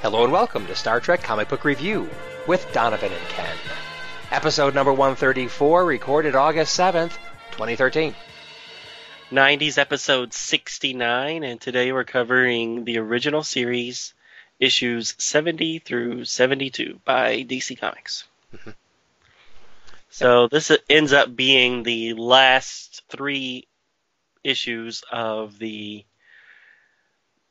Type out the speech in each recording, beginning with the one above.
Hello and welcome to Star Trek Comic Book Review with Donovan and Ken. Episode number 134, recorded August 7th, 2013. 90s episode 69, and today we're covering the original series, issues 70 through 72 by DC Comics. Mhm. So this ends up being the last three issues of the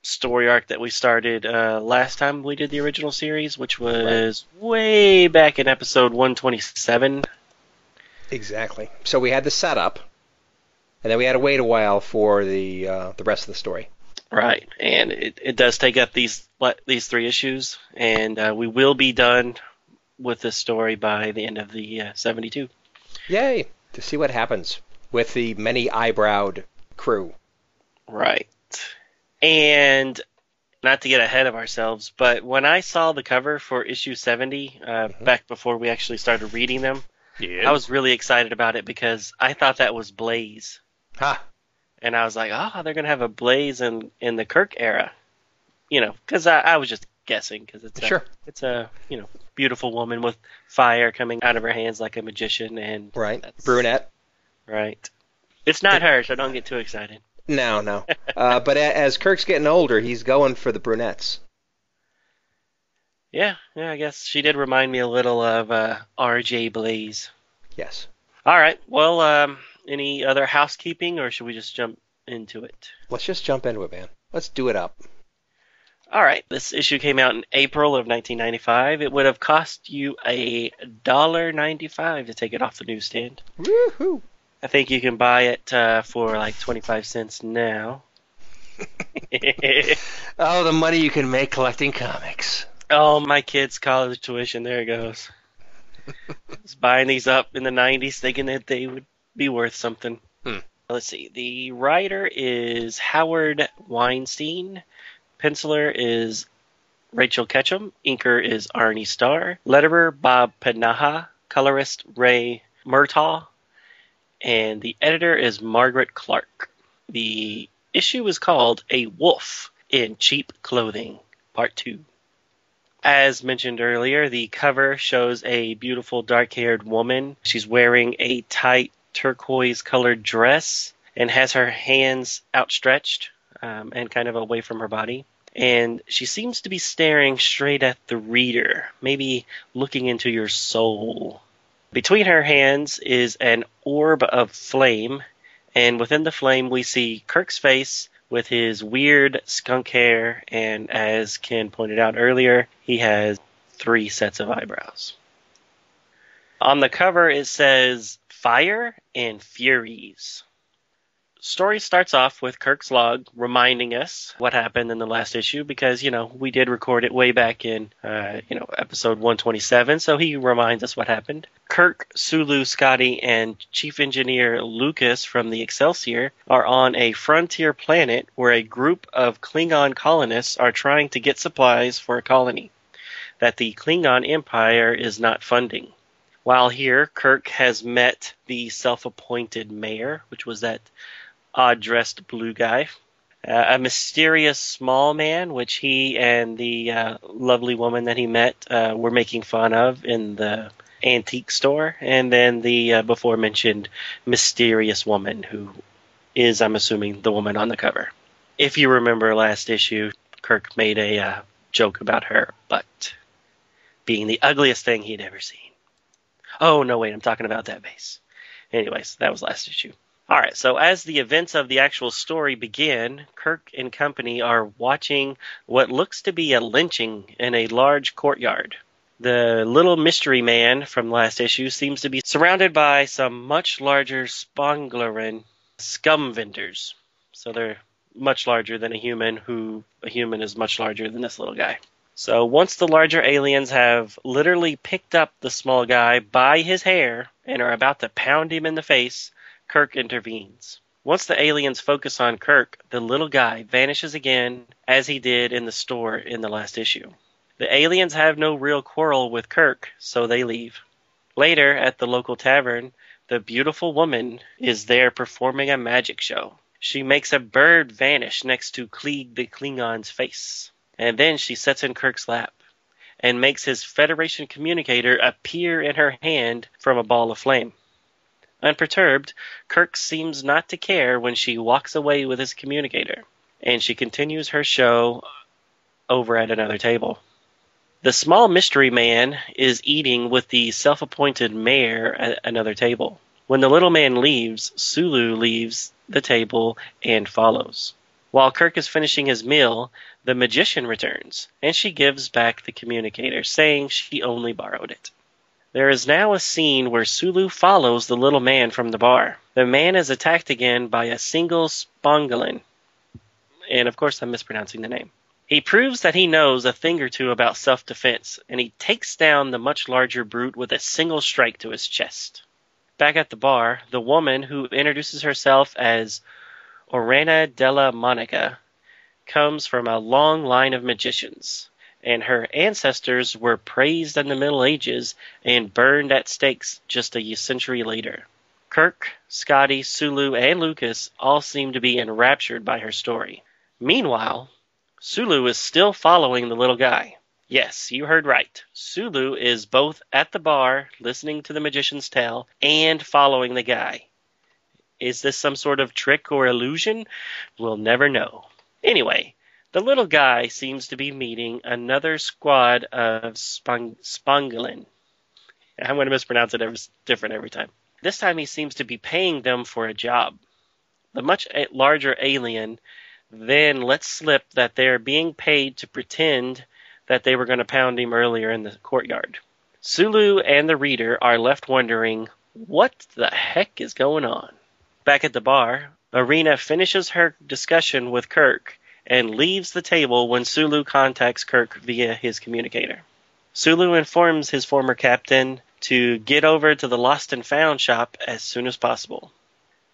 story arc that we started uh, last time we did the original series, which was way back in episode 127. Exactly. So we had the setup, and then we had to wait a while for the uh, the rest of the story. Right, and it, it does take up these these three issues, and uh, we will be done with this story by the end of the uh, 72. Yay! To see what happens with the many eyebrowed crew. Right. And not to get ahead of ourselves, but when I saw the cover for issue 70, uh, Mhm. back before we actually started reading them, Yeah. I was really excited about it because I thought that was Blaise. Ha! And I was like, oh, they're going to have a Blaise in, in the Kirk era. You know, because I, I was just guessing because it's a, Sure. it's a you know beautiful woman with fire coming out of her hands like a magician and Right. Brunette. right. It's not her, so don't get too excited. No, no. uh, but a- as Kirk's getting older, he's going for the brunettes. Yeah, yeah, I guess she did remind me a little of uh, R.J. Blaise. Yes. All right. Well, um, any other housekeeping, or should we just jump into it? Let's just jump into it, man. Let's do it up. All right. This issue came out in April of 1995. It would have cost you a dollar ninety-five to take it off the newsstand. Woohoo! I think you can buy it uh, for like twenty-five cents now. Oh, the money you can make collecting comics. oh, my kids' college tuition. There it goes. was buying these up in the 90s thinking that they would be worth something. Hmm. Let's see. The writer is Howard Weinstein. Penciler is Rachel Ketchum. Inker is Arne Starr. Letterer Bob Pinaha. Colorist Ray Murtaugh. And the editor is Margaret Clark. The issue is called A Wolf in Cheap Clothing, Part 2. As mentioned earlier, the cover shows a beautiful dark haired woman. She's wearing a tight turquoise colored dress and has her hands outstretched um, and kind of away from her body. And she seems to be staring straight at the reader, maybe looking into your soul. Between her hands is an orb of flame, and within the flame we see Kirk's face with his weird skunk hair, and as Ken pointed out earlier, he has three sets of eyebrows. On the cover, it says Fire and Furies. Story starts off with Kirk's log reminding us what happened in the last issue because, you know, we did record it way back in, uh, you know, episode 127, so he reminds us what happened. Kirk, Sulu, Scotty, and Chief Engineer Lucas from the Excelsior are on a frontier planet where a group of Klingon colonists are trying to get supplies for a colony that the Klingon Empire is not funding. While here, Kirk has met the self appointed mayor, which was that odd dressed blue guy. Uh, a mysterious small man, which he and the uh, lovely woman that he met uh, were making fun of in the antique store, and then the uh, before mentioned mysterious woman who is, I'm assuming, the woman on the cover. If you remember last issue, Kirk made a uh, joke about her but being the ugliest thing he'd ever seen. Oh, no, wait, I'm talking about that base. Anyways, that was last issue. All right, so as the events of the actual story begin, Kirk and company are watching what looks to be a lynching in a large courtyard. The little mystery man from last issue seems to be surrounded by some much larger Sponglerin scum vendors. So they're much larger than a human, who a human is much larger than this little guy. So once the larger aliens have literally picked up the small guy by his hair and are about to pound him in the face, Kirk intervenes. Once the aliens focus on Kirk, the little guy vanishes again as he did in the store in the last issue. The aliens have no real quarrel with Kirk, so they leave. Later, at the local tavern, the beautiful woman is there performing a magic show. She makes a bird vanish next to Klieg the Klingon's face. And then she sits in Kirk's lap and makes his Federation communicator appear in her hand from a ball of flame. Unperturbed, Kirk seems not to care when she walks away with his communicator, and she continues her show over at another table. The small mystery man is eating with the self appointed mayor at another table. When the little man leaves, Sulu leaves the table and follows. While Kirk is finishing his meal, the magician returns, and she gives back the communicator, saying she only borrowed it. There is now a scene where Sulu follows the little man from the bar. The man is attacked again by a single Spangalin. And of course, I'm mispronouncing the name. He proves that he knows a thing or two about self defense, and he takes down the much larger brute with a single strike to his chest. Back at the bar, the woman who introduces herself as Orena della Monica comes from a long line of magicians, and her ancestors were praised in the Middle Ages and burned at stakes just a century later. Kirk, Scotty, Sulu, and Lucas all seem to be enraptured by her story. Meanwhile, Sulu is still following the little guy. Yes, you heard right. Sulu is both at the bar, listening to the magician's tale, and following the guy. Is this some sort of trick or illusion? We'll never know. Anyway, the little guy seems to be meeting another squad of Spangalin. I'm going to mispronounce it every, different every time. This time he seems to be paying them for a job. The much eh, larger alien then lets slip that they're being paid to pretend that they were going to pound him earlier in the courtyard. Sulu and the reader are left wondering what the heck is going on. Back at the bar, Orena finishes her discussion with Kirk and leaves the table when Sulu contacts Kirk via his communicator. Sulu informs his former captain to get over to the Lost and Found shop as soon as possible.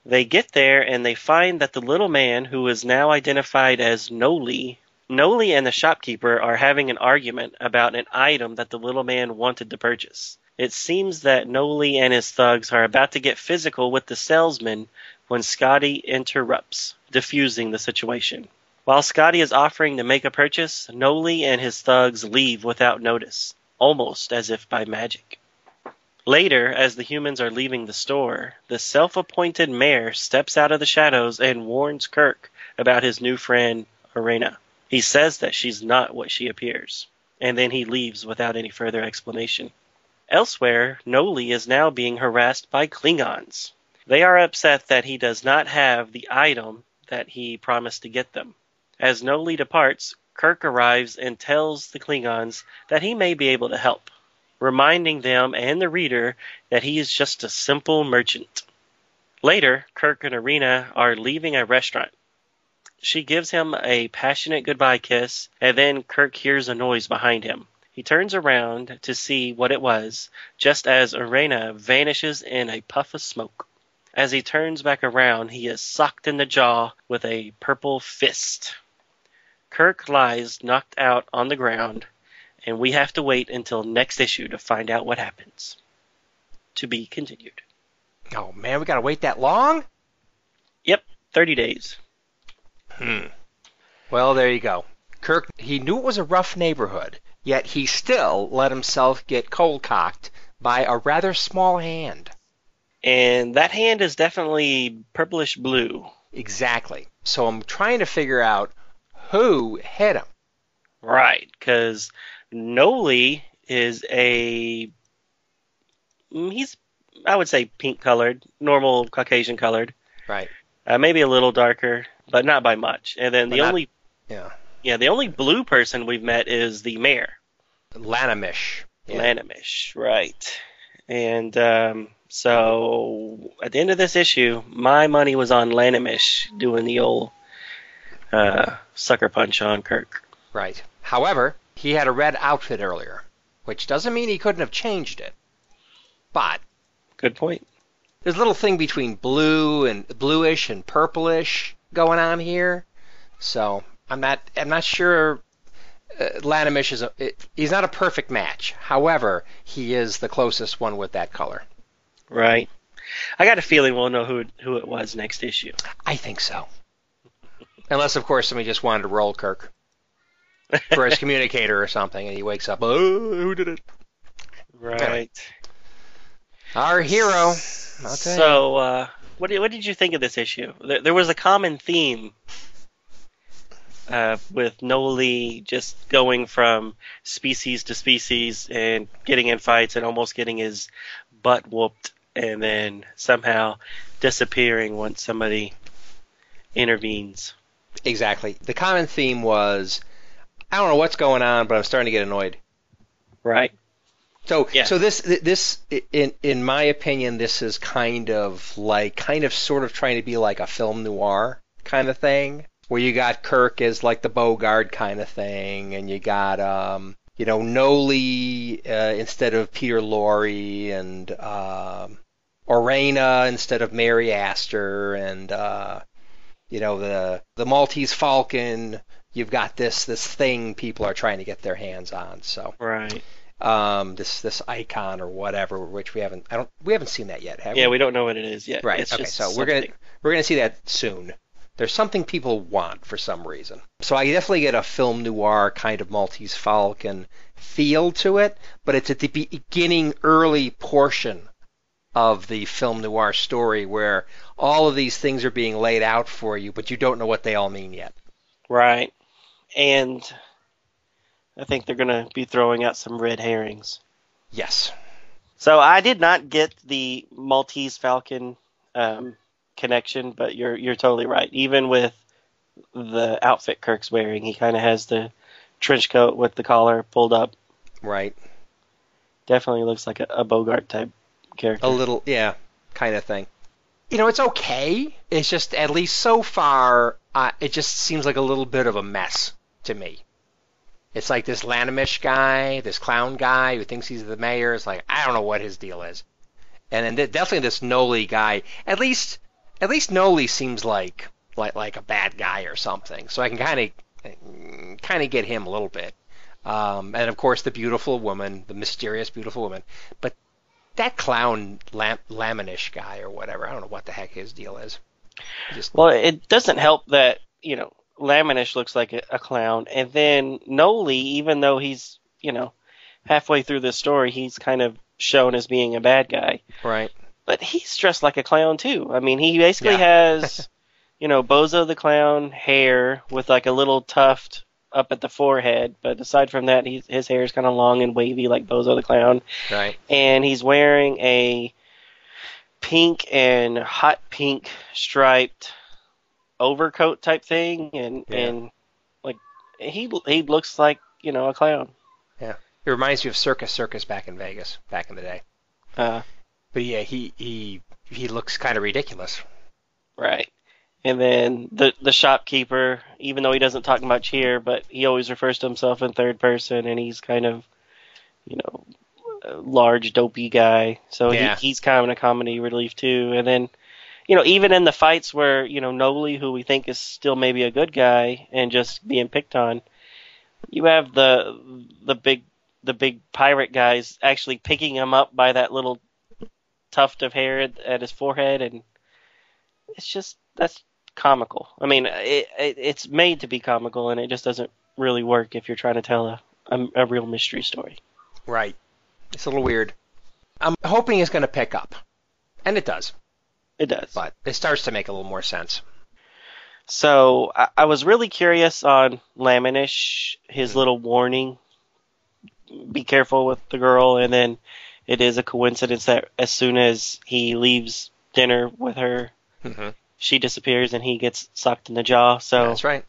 They get there and they find that the little man, who is now identified as Noli, Noli and the shopkeeper are having an argument about an item that the little man wanted to purchase. It seems that Noli and his thugs are about to get physical with the salesman when Scotty interrupts, diffusing the situation. While Scotty is offering to make a purchase, Noli and his thugs leave without notice, almost as if by magic. Later, as the humans are leaving the store, the self appointed mayor steps out of the shadows and warns Kirk about his new friend, Arena. He says that she's not what she appears, and then he leaves without any further explanation. Elsewhere, Noli is now being harassed by Klingons. They are upset that he does not have the item that he promised to get them. As Noli departs, Kirk arrives and tells the Klingons that he may be able to help reminding them and the reader that he is just a simple merchant. Later, Kirk and Orena are leaving a restaurant. She gives him a passionate goodbye kiss, and then Kirk hears a noise behind him. He turns around to see what it was, just as Orena vanishes in a puff of smoke. As he turns back around, he is socked in the jaw with a purple fist. Kirk lies knocked out on the ground, and we have to wait until next issue to find out what happens. To be continued. Oh man, we gotta wait that long? Yep, 30 days. Hmm. Well, there you go. Kirk, he knew it was a rough neighborhood, yet he still let himself get cold cocked by a rather small hand. And that hand is definitely purplish blue. Exactly. So I'm trying to figure out who hit him. Right, because Noli is a mm, he's I would say pink colored, normal Caucasian colored. Right. Uh, maybe a little darker, but not by much. And then But the not- only Yeah. yeah the only blue person we've met is the mayor, Lanamish. Yeah. Lanamish, right? And um, so at the end of this issue, my money was on Lanamish doing the old uh, sucker punch on Kirk. Right. However, he had a red outfit earlier, which doesn't mean he couldn't have changed it. But Good point. there's a little thing between blue and bluish and purplish going on here. So I'm not I'm not sure. Uh, Lanimish is a it, he's not a perfect match. However, he is the closest one with that color. Right. I got a feeling we'll know who who it was next issue. I think so. Unless, of course, somebody just wanted to roll Kirk for his communicator or something, and he wakes up. Oh, who did it? right. Our hero. I'll tell you. So, uh, what did what did you think of this issue? There, there was a common theme uh, with Noli just going from species to species and getting in fights and almost getting his butt whooped, and then somehow disappearing once somebody intervenes. Exactly. The common theme was, I don't know what's going on, but I'm starting to get annoyed. Right. So, Yeah. so this, this, in in my opinion, this is kind of like, kind of, sort of trying to be like a film noir kind of thing, where you got Kirk as like the Bogart kind of thing, and you got, um, you know, Noli uh, instead of Peter Lorre, and um, Orena instead of Mary Astor, and uh, you know the the Maltese Falcon. You've got this this thing people are trying to get their hands on. So Right. um, this this icon or whatever, which we haven't I don't we haven't seen that yet, have Yeah, we? we don't know what it is yet. Right. It's okay. just So we're gonna we're gonna see that soon. There's something people want for some reason. So I definitely get a film noir kind of Maltese Falcon feel to it, but it's at the beginning, early portion of the film noir story where all of these things are being laid out for you, but you don't know what they all mean yet. Right. And I think they're going to be throwing out some red herrings. Yes. So I did not get the Maltese Falcon um, connection, but you're you're totally right. Even with the outfit Kirk's wearing, he kind of has the trench coat with the collar pulled up. Right. Definitely looks like a, a Bogart type character. A little, yeah, kind of thing. You know, it's okay. It's just at least so far, uh, it just seems like a little bit of a mess to me. It's like this Lanimish guy, this clown guy who thinks he's the mayor. It's like I don't know what his deal is, and then th- definitely this Noli guy. At least, at least Noli seems like like like a bad guy or something. So I can kind of kind of get him a little bit. Um, and of course, the beautiful woman, the mysterious beautiful woman. But that clown lam- Laminish guy or whatever, I don't know what the heck his deal is. Just Well, it doesn't help that you know Laminish looks like a, a clown, and then Noli, even though he's you know halfway through the story, he's kind of shown as being a bad guy, right. but he's dressed like a clown too. I mean, he basically Yeah. has you know Bozo the clown hair with like a little tuft up at the forehead, but aside from that, he's, his hair is kind of long and wavy like Bozo the clown, Right. and he's wearing a pink and hot pink striped overcoat type thing and Yeah. and like he he looks like you know a clown Yeah, It reminds me of Circus Circus back in Vegas back in the day. uh But yeah, he he he looks kind of ridiculous. right and then the the shopkeeper even though he doesn't talk much here but he always refers to himself in third person and he's kind of you know a large dopey guy so Yeah. he, he's kind of a comedy relief too and then you know even in the fights where you know Noli who we think is still maybe a good guy and just being picked on you have the the big the big pirate guys actually picking him up by that little tuft of hair at, at his forehead and it's just that's comical i mean it, it it's made to be comical and it just doesn't really work if you're trying to tell a a, a real mystery story Right. It's a little weird. I'm hoping it's going to pick up, and it does. it does But it starts to make a little more sense. So I, I was really curious on Laminish, his little warning, be careful with the girl, and then it is a coincidence that as soon as he leaves dinner with her, Mm-hmm. She disappears and he gets sucked in the jaw. So That's right.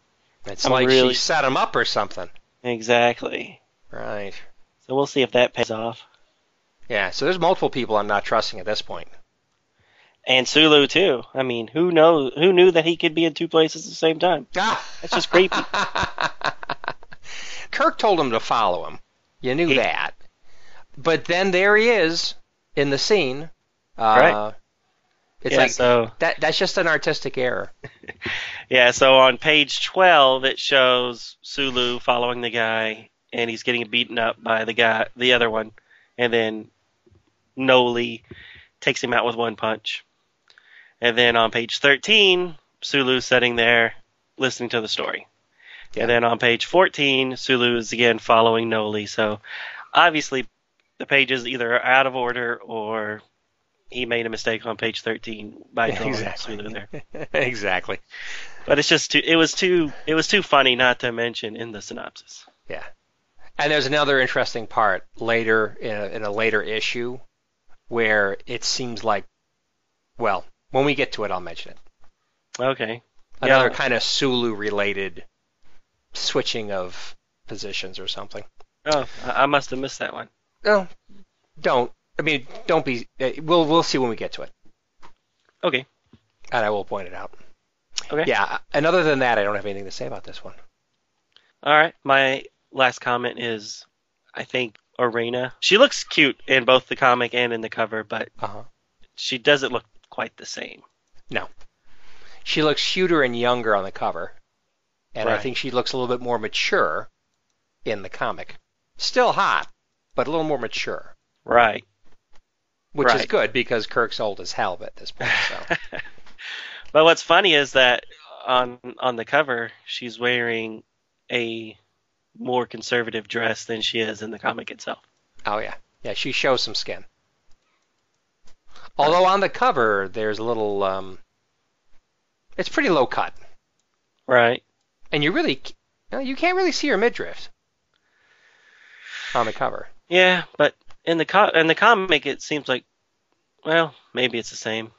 It's I'm like really- she set him up or something. exactly. Right. So we'll see if that pays off. Yeah. So there's multiple people I'm not trusting at this point. And Sulu too. I mean, who knows? Who knew that he could be in two places at the same time? Ah, That's just creepy. Kirk told him to follow him. You knew He- that. But then there he is in the scene. Uh, Right. It's yeah, like so that. That's just an artistic error. yeah, so on page twelve it shows Sulu following the guy, and he's getting beaten up by the guy, the other one, and then Noli takes him out with one punch. And then on page thirteen, Sulu's sitting there listening to the story. Yeah. And then on page fourteen, Sulu is again following Noli. So obviously the pages either are out of order or he made a mistake on page 13 by Exactly. Sulu there. exactly. But it's just too it was too it was too funny not to mention in the synopsis. Yeah. And there's another interesting part later in a, in a later issue where it seems like, well, when we get to it, I'll mention it. Okay. Another Yeah. kind of Sulu related switching of positions or something. Oh, I I must have missed that one. No, don't. I mean, don't be. uh, We'll we'll see when we get to it, Okay. and I will point it out. Okay. Yeah. And other than that, I don't have anything to say about this one. All right. My last comment is I think Arena. She looks cute in both the comic and in the cover, but Uh huh. she doesn't look quite the same. No. She looks cuter and younger on the cover, and I think she looks a little bit more mature in the comic. Still hot, but a little more mature, Right. Which is good because Kirk's old as hell at this point. So But what's funny is that on on the cover she's wearing a more conservative dress than she is in the comic itself. oh yeah, yeah, she shows some skin. Although on the cover there's a little, um, it's pretty low cut, Right. and you really, you, know, you can't really see her midriff on the cover. Yeah, but in the co- in the comic it seems like well, maybe it's the same.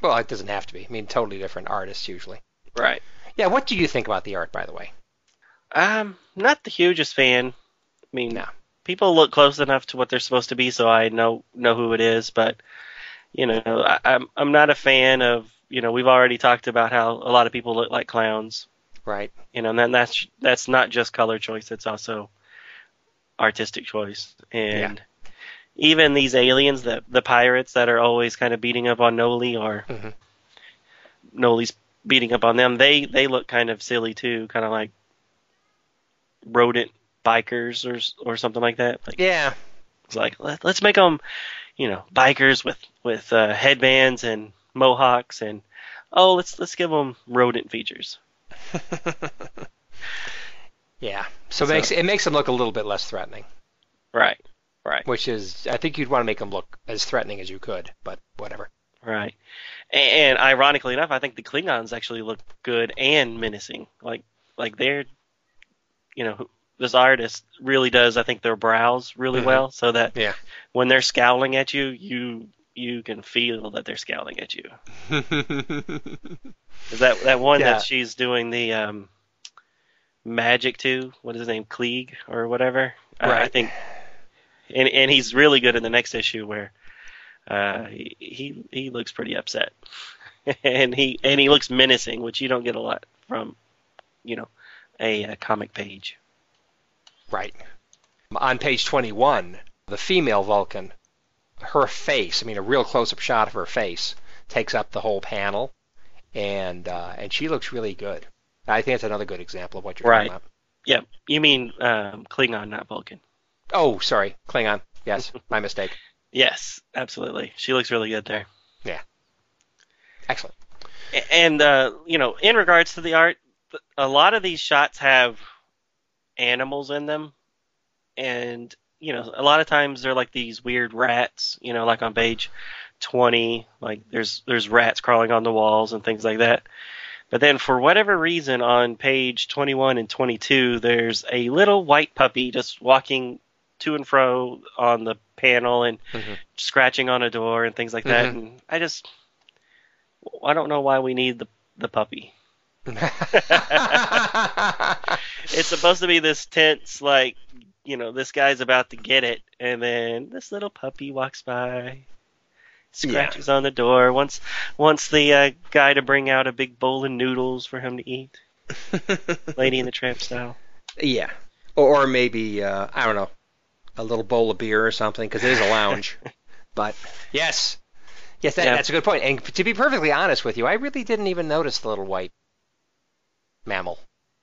Well, it doesn't have to be. I mean, totally different artists usually. Right. Yeah, what do you think about the art, by the way? Um, not the hugest fan. I mean, No. people look close enough to what they're supposed to be, so I know know who it is. But you know, I, I'm I'm not a fan of. You know, we've already talked about how a lot of people look like clowns. Right. You know, and then that's that's not just color choice; it's also artistic choice. And even these aliens, the the pirates that are always kind of beating up on Noli, or Mhm. Noli's beating up on them, they they look kind of silly too, kind of like rodent bikers or or something like that. Like Yeah. it's like let, let's make them, you know, bikers with with uh, headbands and mohawks and oh let's let's give them rodent features. yeah. So, So- it makes it makes them look a little bit less threatening, Right. Right. which is I think you'd want to make them look as threatening as you could, but whatever. Right. And, and ironically enough, I think the Klingons actually look good and menacing. Like like they're, you know, this artist really does. I think their brows really Mhm. well, so that Yeah. when they're scowling at you, you you can feel that they're scowling at you. Is that that one Yeah. that she's doing the um, magic to? What is his name? Klieg or whatever. Uh, I Right. think, and and he's really good in the next issue where uh, he he he looks pretty upset, and he and he looks menacing, which you don't get a lot from, you know, a, uh comic page. Right. On page 21, the female Vulcan, her face, I mean, a real close up shot of her face, takes up the whole panel, and uh, and she looks really good. I think that's another good example of what you're Right. talking about. Yeah, you mean um, Klingon, not Vulcan. Oh, sorry, Klingon. Yes, my mistake. Yes, absolutely. She looks really good there. Yeah. Excellent. And uh, you know, in regards to the art, a lot of these shots have animals in them, and you know, a lot of times they're like these weird rats. You know, like on page twenty, like there's there's rats crawling on the walls and things like that. But then, for whatever reason, on page 21 and 22, there's a little white puppy just walking to and fro on the panel and Mhm. scratching on a door and things like that. And I just, I don't know why we need the the puppy. It's supposed to be this tense, like, you know, this guy's about to get it, and then this little puppy walks by, scratches on the door, wants wants the uh, guy to bring out a big bowl of noodles for him to eat, Lady in the Tramp style. Yeah, or, or maybe uh, I don't know, a little bowl of beer or something because it is a lounge. but yes, yes, that, Yeah. that's a good point. And to be perfectly honest with you, I really didn't even notice the little white mammal.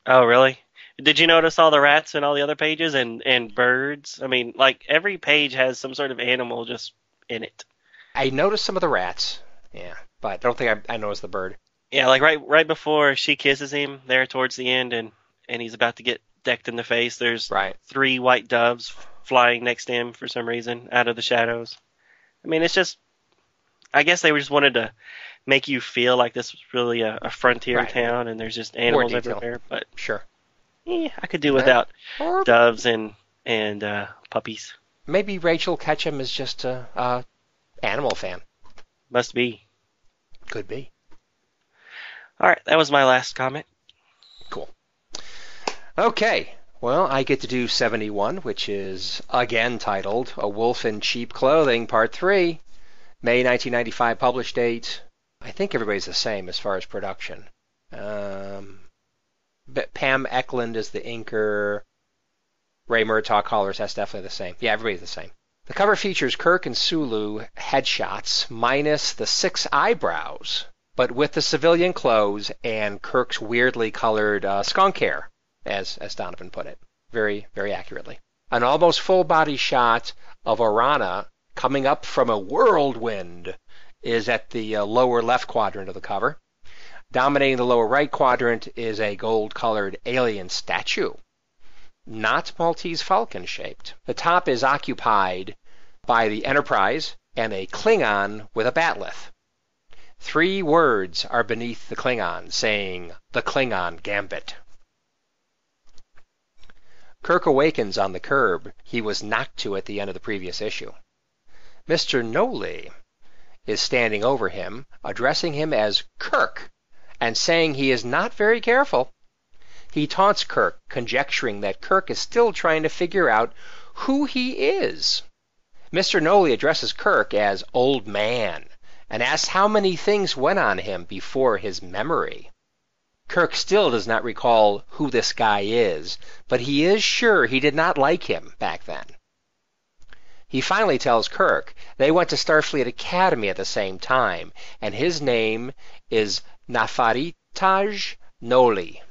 Oh, really? Did you notice all the rats in all the other pages and and birds? I mean, like every page has some sort of animal just in it. I noticed some of the rats. Yeah, but I don't think I, I noticed the bird. Yeah, like right right before she kisses him there towards the end and and he's about to get decked in the face, there's Right. three white doves flying next to him for some reason out of the shadows. I mean, it's just I guess they just wanted to make you feel like this was really a, a frontier Right. town and there's just animals everywhere, but Sure. eh, I could do without doves and and uh, puppies. maybe Rachel Ketchum is just a, a animal fan. Must be. Could be. All right, that was my last comment. Cool. Okay. Well, I get to do 71, which is again titled A Wolf in Cheap Clothing, Part 3. May 1995 published date. I think everybody's the same as far as production. Um, but Pam Eklund is the inker. Ray Murtaugh colors, that's definitely the same. Yeah, everybody's the same. The cover features Kirk and Sulu headshots minus the six eyebrows, but with the civilian clothes and Kirk's weirdly colored uh, skunk hair, as as Donovan put it, very very accurately. An almost full body shot of Orana coming up from a whirlwind is at the uh, lower left quadrant of the cover. Dominating the lower right quadrant is a gold colored alien statue, not Maltese falcon shaped. The top is occupied by the Enterprise and a Klingon with a bat'leth. Three words are beneath the Klingon, saying the Klingon Gambit. Kirk awakens on the curb he was knocked to at the end of the previous issue. Mr. Noli is standing over him, addressing him as Kirk, and saying he is not very careful. He taunts Kirk, conjecturing that Kirk is still trying to figure out who he is. Mr. Noli addresses Kirk as Old Man and asks how many things went on him before his memory. Kirk still does not recall who this guy is, but he is sure he did not like him back then. He finally tells Kirk they went to Starfleet Academy at the same time, and his name is Nafaritaj Noli.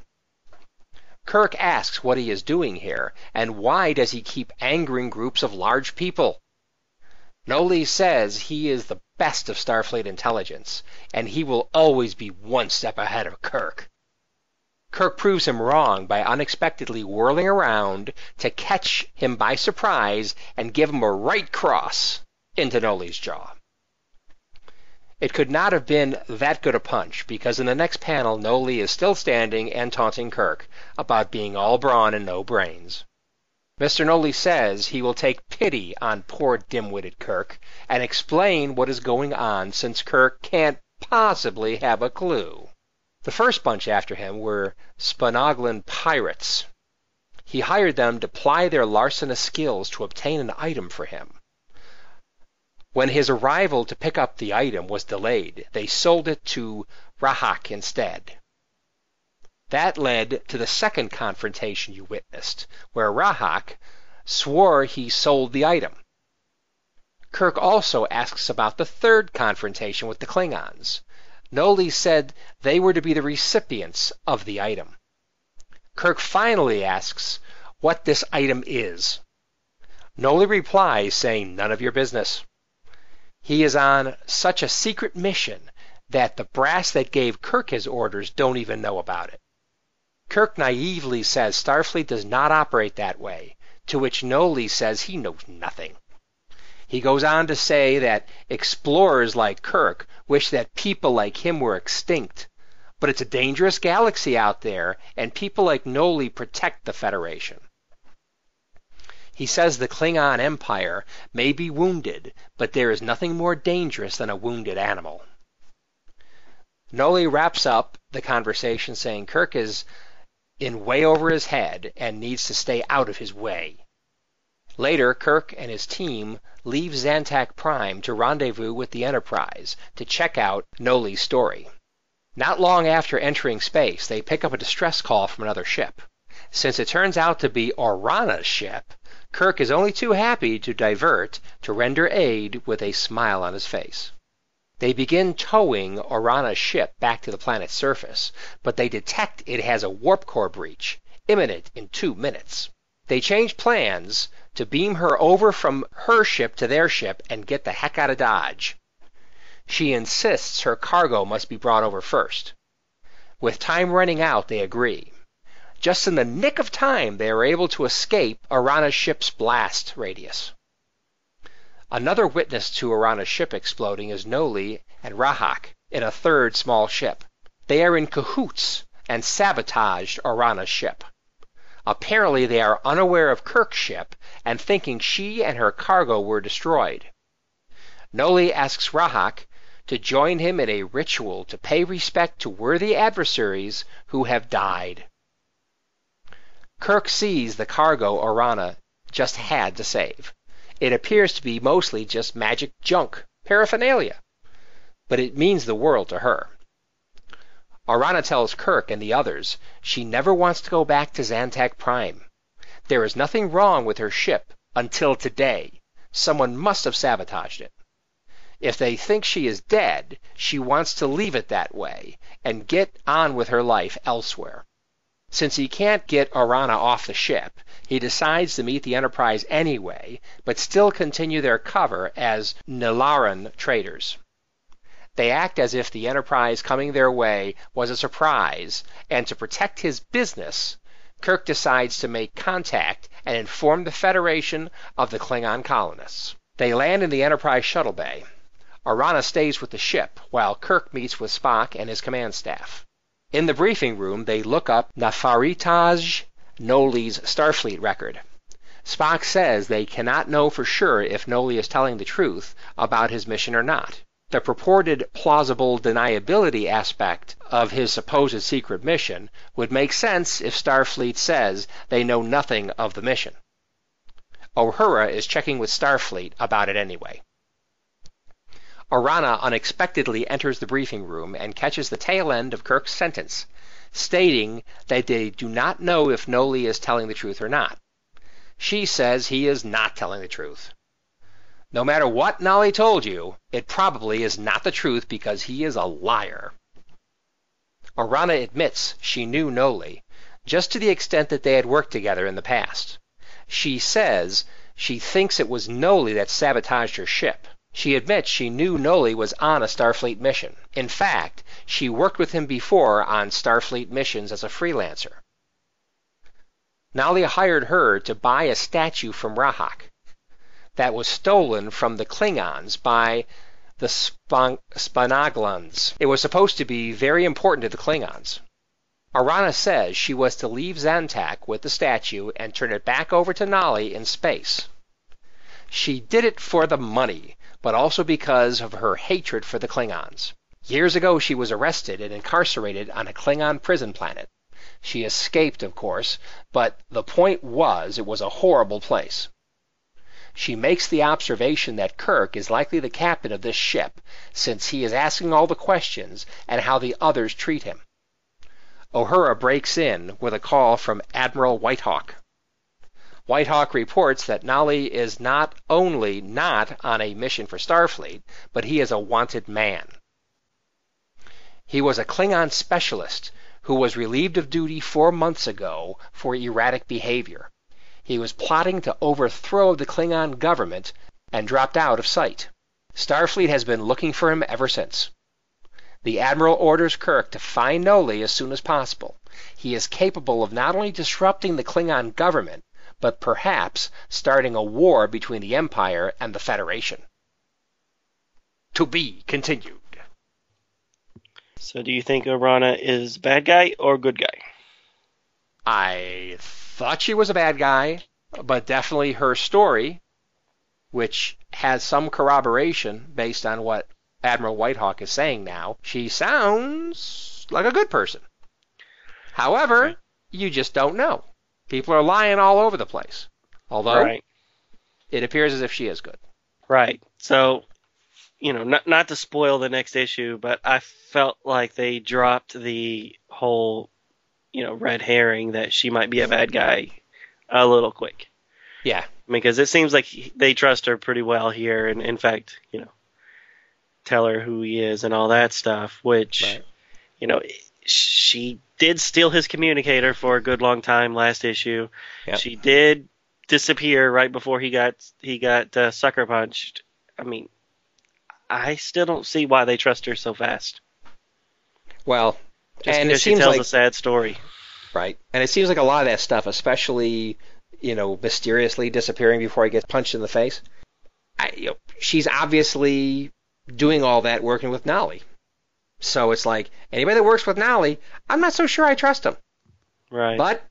Kirk asks what he is doing here, and why does he keep angering groups of large people? Noli says he is the best of Starfleet intelligence, and he will always be one step ahead of Kirk. Kirk proves him wrong by unexpectedly whirling around to catch him by surprise and give him a right cross into Noli's jaw. It could not have been that good a punch because in the next panel, Noli is still standing and taunting Kirk about being all brawn and no brains. Mr. Noli says he will take pity on poor dim-witted Kirk and explain what is going on since Kirk can't possibly have a clue. The first bunch after him were Spanoglin pirates. He hired them to ply their larcenous skills to obtain an item for him. When his arrival to pick up the item was delayed, they sold it to Rahak instead. That led to the second confrontation you witnessed, where Rahak swore he sold the item. Kirk also asks about the third confrontation with the Klingons. Noli said they were to be the recipients of the item. Kirk finally asks what this item is. Noli replies saying none of your business. He is on such a secret mission that the brass that gave Kirk his orders don't even know about it. Kirk naively says Starfleet does not operate that way, to which Noli says he knows nothing. He goes on to say that explorers like Kirk wish that people like him were extinct, but it's a dangerous galaxy out there, and people like Noli protect the Federation. He says the Klingon Empire may be wounded, but there is nothing more dangerous than a wounded animal. Noli wraps up the conversation saying Kirk is in way over his head and needs to stay out of his way. Later, Kirk and his team leave Zantac Prime to rendezvous with the Enterprise to check out Noli's story. Not long after entering space, they pick up a distress call from another ship. Since it turns out to be Orana's ship, Kirk is only too happy to divert to render aid with a smile on his face. They begin towing Orana's ship back to the planet's surface, but they detect it has a warp core breach, imminent in two minutes. They change plans to beam her over from her ship to their ship and get the heck out of Dodge. She insists her cargo must be brought over first. With time running out, they agree. Just in the nick of time, they are able to escape Orana's ship's blast radius. Another witness to Orana's ship exploding is Noli and Rahak in a third small ship. They are in cahoots and sabotaged Orana's ship. Apparently, they are unaware of Kirk's ship and thinking she and her cargo were destroyed. Noli asks Rahak to join him in a ritual to pay respect to worthy adversaries who have died. Kirk sees the cargo Orana just had to save. It appears to be mostly just magic junk, paraphernalia, but it means the world to her. Orana tells Kirk and the others she never wants to go back to Zantac Prime. There is nothing wrong with her ship until today. Someone must have sabotaged it. If they think she is dead, she wants to leave it that way and get on with her life elsewhere. Since he can't get Orana off the ship, he decides to meet the Enterprise anyway, but still continue their cover as Nilaran traders. They act as if the Enterprise coming their way was a surprise, and to protect his business, Kirk decides to make contact and inform the Federation of the Klingon colonists. They land in the Enterprise shuttle bay. Orana stays with the ship while Kirk meets with Spock and his command staff. In the briefing room, they look up Nefaritaj Noli's Starfleet record. Spock says they cannot know for sure if Noli is telling the truth about his mission or not. The purported plausible deniability aspect of his supposed secret mission would make sense if Starfleet says they know nothing of the mission. Uhura is checking with Starfleet about it anyway. Orana unexpectedly enters the briefing room and catches the tail end of Kirk's sentence, stating that they do not know if Noli is telling the truth or not. She says he is not telling the truth. No matter what Noli told you, it probably is not the truth because he is a liar. Orana admits she knew Noli, just to the extent that they had worked together in the past. She says she thinks it was Noli that sabotaged her ship. She admits she knew Noli was on a Starfleet mission. In fact, she worked with him before on Starfleet missions as a freelancer. Noli hired her to buy a statue from Rahak that was stolen from the Klingons by the Span- Spanaglans. It was supposed to be very important to the Klingons. Arana says she was to leave Zantac with the statue and turn it back over to Noli in space. She did it for the money, but also because of her hatred for the Klingons. Years ago, she was arrested and incarcerated on a Klingon prison planet. She escaped, of course, but the point was it was a horrible place. She makes the observation that Kirk is likely the captain of this ship, since he is asking all the questions and how the others treat him. Uhura breaks in with a call from Admiral Whitehawk. Whitehawk reports that Noli is not only not on a mission for Starfleet, but he is a wanted man. He was a Klingon specialist who was relieved of duty four months ago for erratic behavior. He was plotting to overthrow the Klingon government and dropped out of sight. Starfleet has been looking for him ever since. The Admiral orders Kirk to find Noli as soon as possible. He is capable of not only disrupting the Klingon government, but perhaps starting a war between the Empire and the Federation. To be continued. So, do you think Orana is bad guy or good guy? I thought she was a bad guy, but definitely her story, which has some corroboration based on what Admiral Whitehawk is saying now, she sounds like a good person. However, you just don't know. People are lying all over the place. Although Right. it appears as if she is good. Right. So, you know, not not to spoil the next issue, but I felt like they dropped the whole you know, red herring that she might be a bad guy a little quick. Yeah. Because it seems like he- they trust her pretty well here, and in fact, you know, tell her who he is and all that stuff. Which, Right. you know, she did steal his communicator for a good long time last issue. Yep. She did disappear right before he got he got uh, sucker punched. I mean, I still don't see why they trust her so fast. Well, Just and it she seems tells like a sad story. right, and it seems like a lot of that stuff, especially you know mysteriously disappearing before he gets punched in the face. I, you know, she's obviously doing all that working with Noli. So it's like anybody that works with Noli, I'm not so sure I trust them. Right. But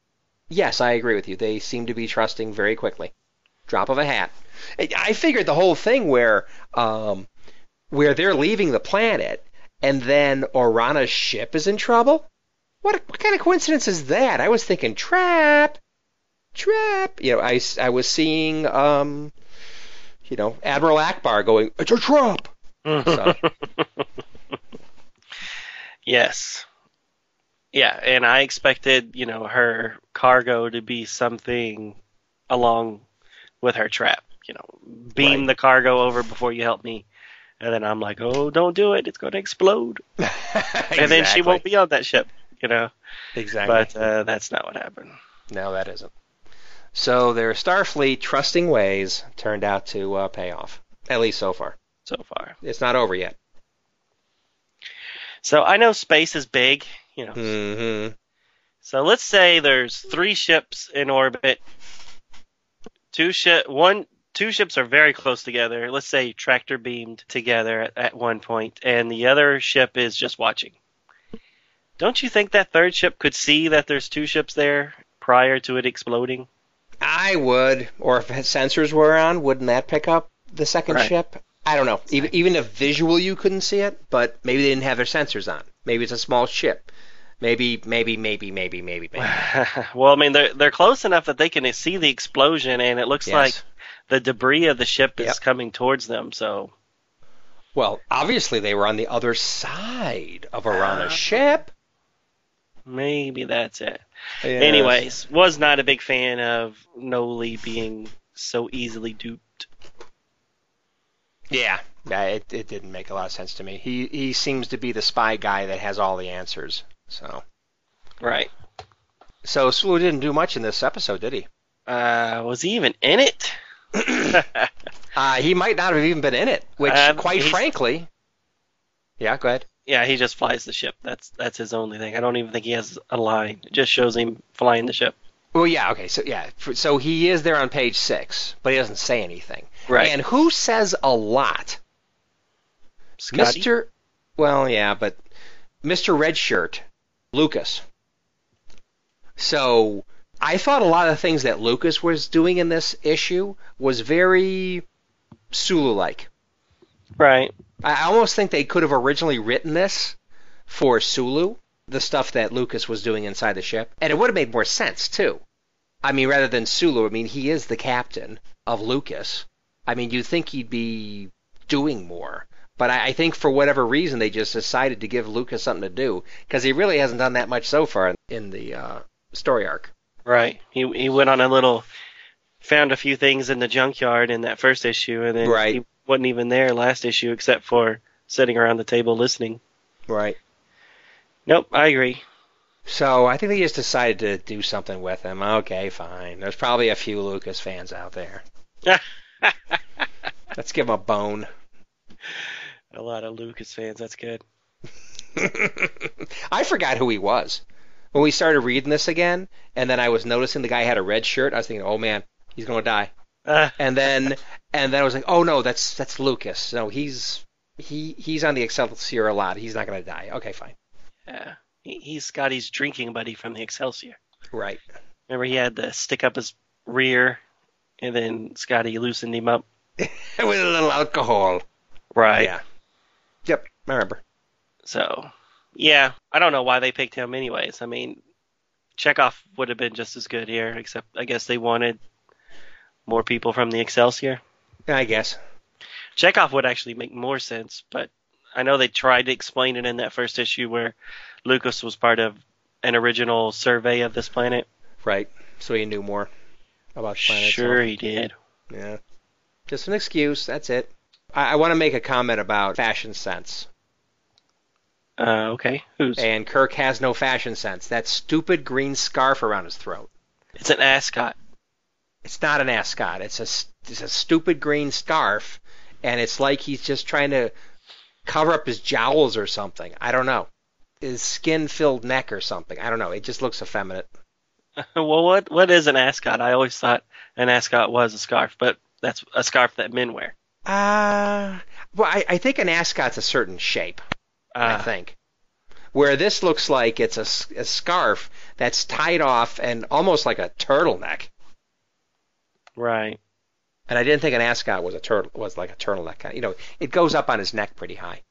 yes, I agree with you. They seem to be trusting very quickly. Drop of a hat. I- I figured the whole thing where um, where they're leaving the planet and then Orana's ship is in trouble. What what kind of coincidence is that? I was thinking trap, trap. You know, I, I was seeing um, you know Admiral Ackbar going it's a trap. So, yes. Yeah, and I expected, you know, her cargo to be something along with her trap. You know, beam Right. the cargo over before you help me. And then I'm like, oh, don't do it. It's going to explode. And then she won't be on that ship, you know. exactly. But uh, that's not what happened. No, that isn't. So their Starfleet trusting ways turned out to uh, pay off, at least so far. so far. It's not over yet. So I know space is big, you know. Mm-hmm. So let's say there's three ships in orbit. Two ship, one, two ships are very close together. Let's say tractor beamed together at, at one point, and the other ship is just watching. Don't you think that third ship could see that there's two ships there prior to it exploding? I would, or if sensors were on, wouldn't that pick up the second Right. ship? I don't know. Even even if visual you couldn't see it, but maybe they didn't have their sensors on. Maybe it's a small ship. Maybe, maybe, maybe, maybe, maybe, maybe. well, I mean, they're they're close enough that they can see the explosion, and it looks Yes. like the debris of the ship is Yep. coming towards them. So Well, obviously they were on the other side of Orana's Ah. ship. maybe that's it. Anyways, was not a big fan of Noli being so easily duped. Yeah, yeah, it, it didn't make a lot of sense to me. He he seems to be the spy guy that has all the answers. So Right. so Sulu didn't do much in this episode, did he? Uh, was he even in it? Uh, he might not have even been in it. Which, Um, quite frankly, yeah, go ahead. yeah, he just flies the ship. That's that's his only thing. I don't even think he has a line. It just shows him flying the ship. Well, yeah, okay, so yeah, so he is there on page six, but he doesn't say anything. Right. And who says a lot? Scotty? Mr. Well, yeah, but Mr. Redshirt, Lucas. So I thought a lot of things that Lucas was doing in this issue was very Sulu-like. Right. I almost think they could have originally written this for Sulu, the stuff that Lucas was doing inside the ship, and it would have made more sense too. I mean, rather than Sulu, I mean, he is the captain of Lucas. I mean, you'd think he'd be doing more, but I, I think for whatever reason they just decided to give Lucas something to do because he really hasn't done that much so far in, in the uh, story arc. Right. He he went on a little, found a few things in the junkyard in that first issue, and then Right. he wasn't even there last issue except for sitting around the table listening. Right. Nope, I agree. So I think they just decided to do something with him. Okay, fine. There's probably a few Lucas fans out there. Let's give him a bone. a lot of Lucas fans. That's good. I forgot who he was. When we started reading this again, and then I was noticing the guy had a red shirt, I was thinking, "Oh man, he's gonna die." Uh, And then, and then I was like, "Oh no, that's that's Lucas. No, he's he he's on the Excelsior a lot. He's not gonna die." Okay, fine. yeah. He, he's Scotty's drinking buddy from the Excelsior. Right. Remember, he had to stick up his rear, and then Scotty loosened him up. With a little alcohol. Right. Yeah. Yep. I remember. So, yeah, I don't know why they picked him, anyways. I mean, Chekov would have been just as good here, except I guess they wanted more people from the Excelsior. I guess. Chekov would actually make more sense, but I know they tried to explain it in that first issue where Lucas was part of an original survey of this planet. Right. So he knew more about the planet. Sure, he did. Yeah. Just an excuse. That's it. I, I want to make a comment about fashion sense. Uh, okay, who's? And Kirk has no fashion sense. That stupid green scarf around his throat. It's an ascot. It's not an ascot. It's a it's a stupid green scarf, and it's like he's just trying to cover up his jowls or something. I don't know. His skin-filled neck or something. I don't know. It just looks effeminate. well, what what is an ascot? I always thought an ascot was a scarf, but that's a scarf that men wear. Uh, well, I, I think an ascot's a certain shape. I Uh, think. Where this looks like it's a scarf that's tied off and almost like a turtleneck. right. And I didn't think an ascot was a turtle was like a turtleneck. kind- You know, it goes up on his neck pretty high.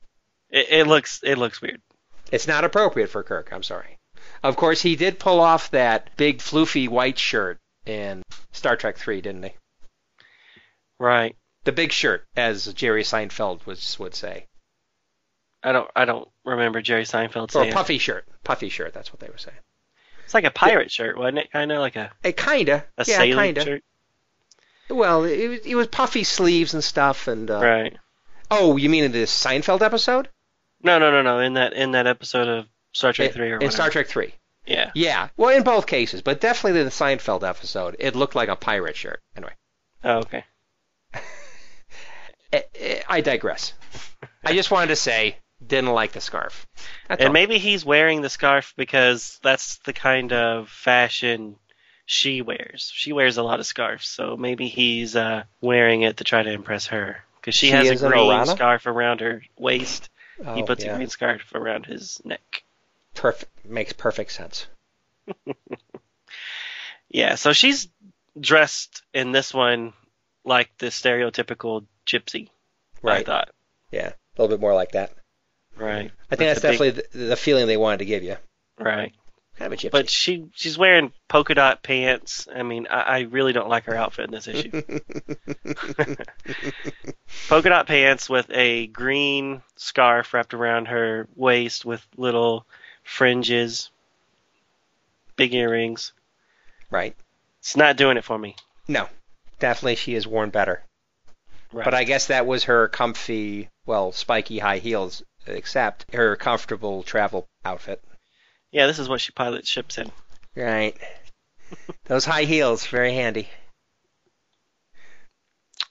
It, it looks it looks weird. It's not appropriate for Kirk. I'm sorry. Of course, he did pull off that big floofy white shirt in Star Trek Three, didn't he? Right. The big shirt, as Jerry Seinfeld was, would say, I don't I don't remember Jerry Seinfeld or saying. puffy shirt. Puffy shirt. That's what they were saying. It's like a pirate shirt, wasn't it? Kind of like a It kinda. a yeah, sailing kinda. shirt. Well, it was, it was puffy sleeves and stuff, and uh, Right. oh, you mean in the Seinfeld episode? No, no, no, no. In that in that episode of Star Trek in, Three or in whatever. Star Trek Three. Yeah. Yeah, well, in both cases, but definitely in the Seinfeld episode, it looked like a pirate shirt. Anyway, Oh, okay. I digress. I just wanted to say, didn't like the scarf. That's And all. maybe he's wearing the scarf because that's the kind of fashion she wears. She wears a lot of scarves, so maybe he's uh, wearing it to try to impress her. Because she, She has a green scarf around her waist. he Oh, puts yeah. a green scarf around his neck. Perfect. Makes perfect sense. Yeah, so she's dressed in this one like the stereotypical gypsy. I Right. thought. Yeah, a little bit more like that. Right. I think that's big- definitely the, the feeling they wanted to give you. right. Kind of a gypsy. But she she's wearing polka dot pants. I mean, I, I really don't like her outfit in this issue. polka dot pants with a green scarf wrapped around her waist with little fringes, big earrings. right. It's not doing it for me. No, definitely she is worn better. Right. But I guess that was her comfy, well, spiky high heels, except her comfortable travel outfit. yeah, this is what she pilots ships in. Right. Those high heels, very handy.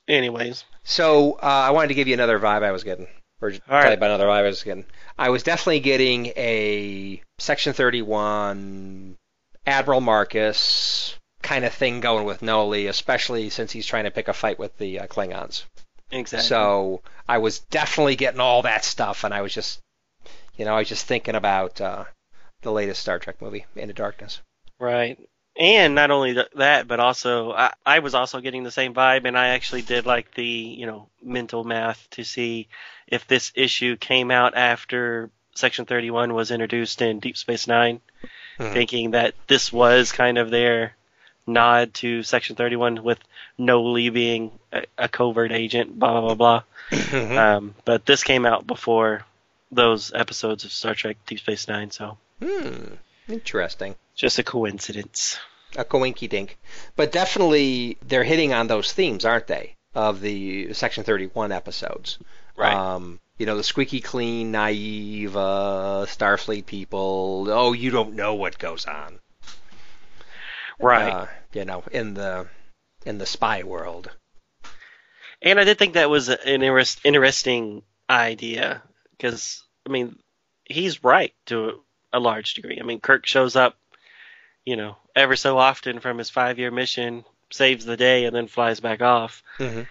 Anyways, So uh, I wanted to give you another vibe I was getting, or tell right. you about another vibe I was getting. I was definitely getting a Section 31 Admiral Marcus kind of thing going with Noli, especially since he's trying to pick a fight with the uh, Klingons. Exactly. So I was definitely getting all that stuff, and I was just, you know, I was just thinking about uh, the latest Star Trek movie, Into Darkness. Right. And not only th- that, but also I, I was also getting the same vibe, and I actually did like the you know mental math to see if this issue came out after Section 31 was introduced in Deep Space Nine, Mhm. thinking that this was kind of their nod to Section 31 with Noli being a, a covert agent, blah blah blah blah. Um, but this came out before those episodes of Star Trek Deep Space Nine, so Hmm. Interesting. just a coincidence. a coinky dink. But definitely they're hitting on those themes, aren't they? Of the Section 31 episodes. Right. Um, you know, the squeaky clean, naive, uh, Starfleet people. Oh, you don't know what goes on. Right. Uh, you know, in the in the spy world. And I did think that was an interest, interesting idea because I mean he's right to a large degree. I mean Kirk shows up, you know, ever so often from his five-year mission, saves the day, and then flies back off. Mm-hmm.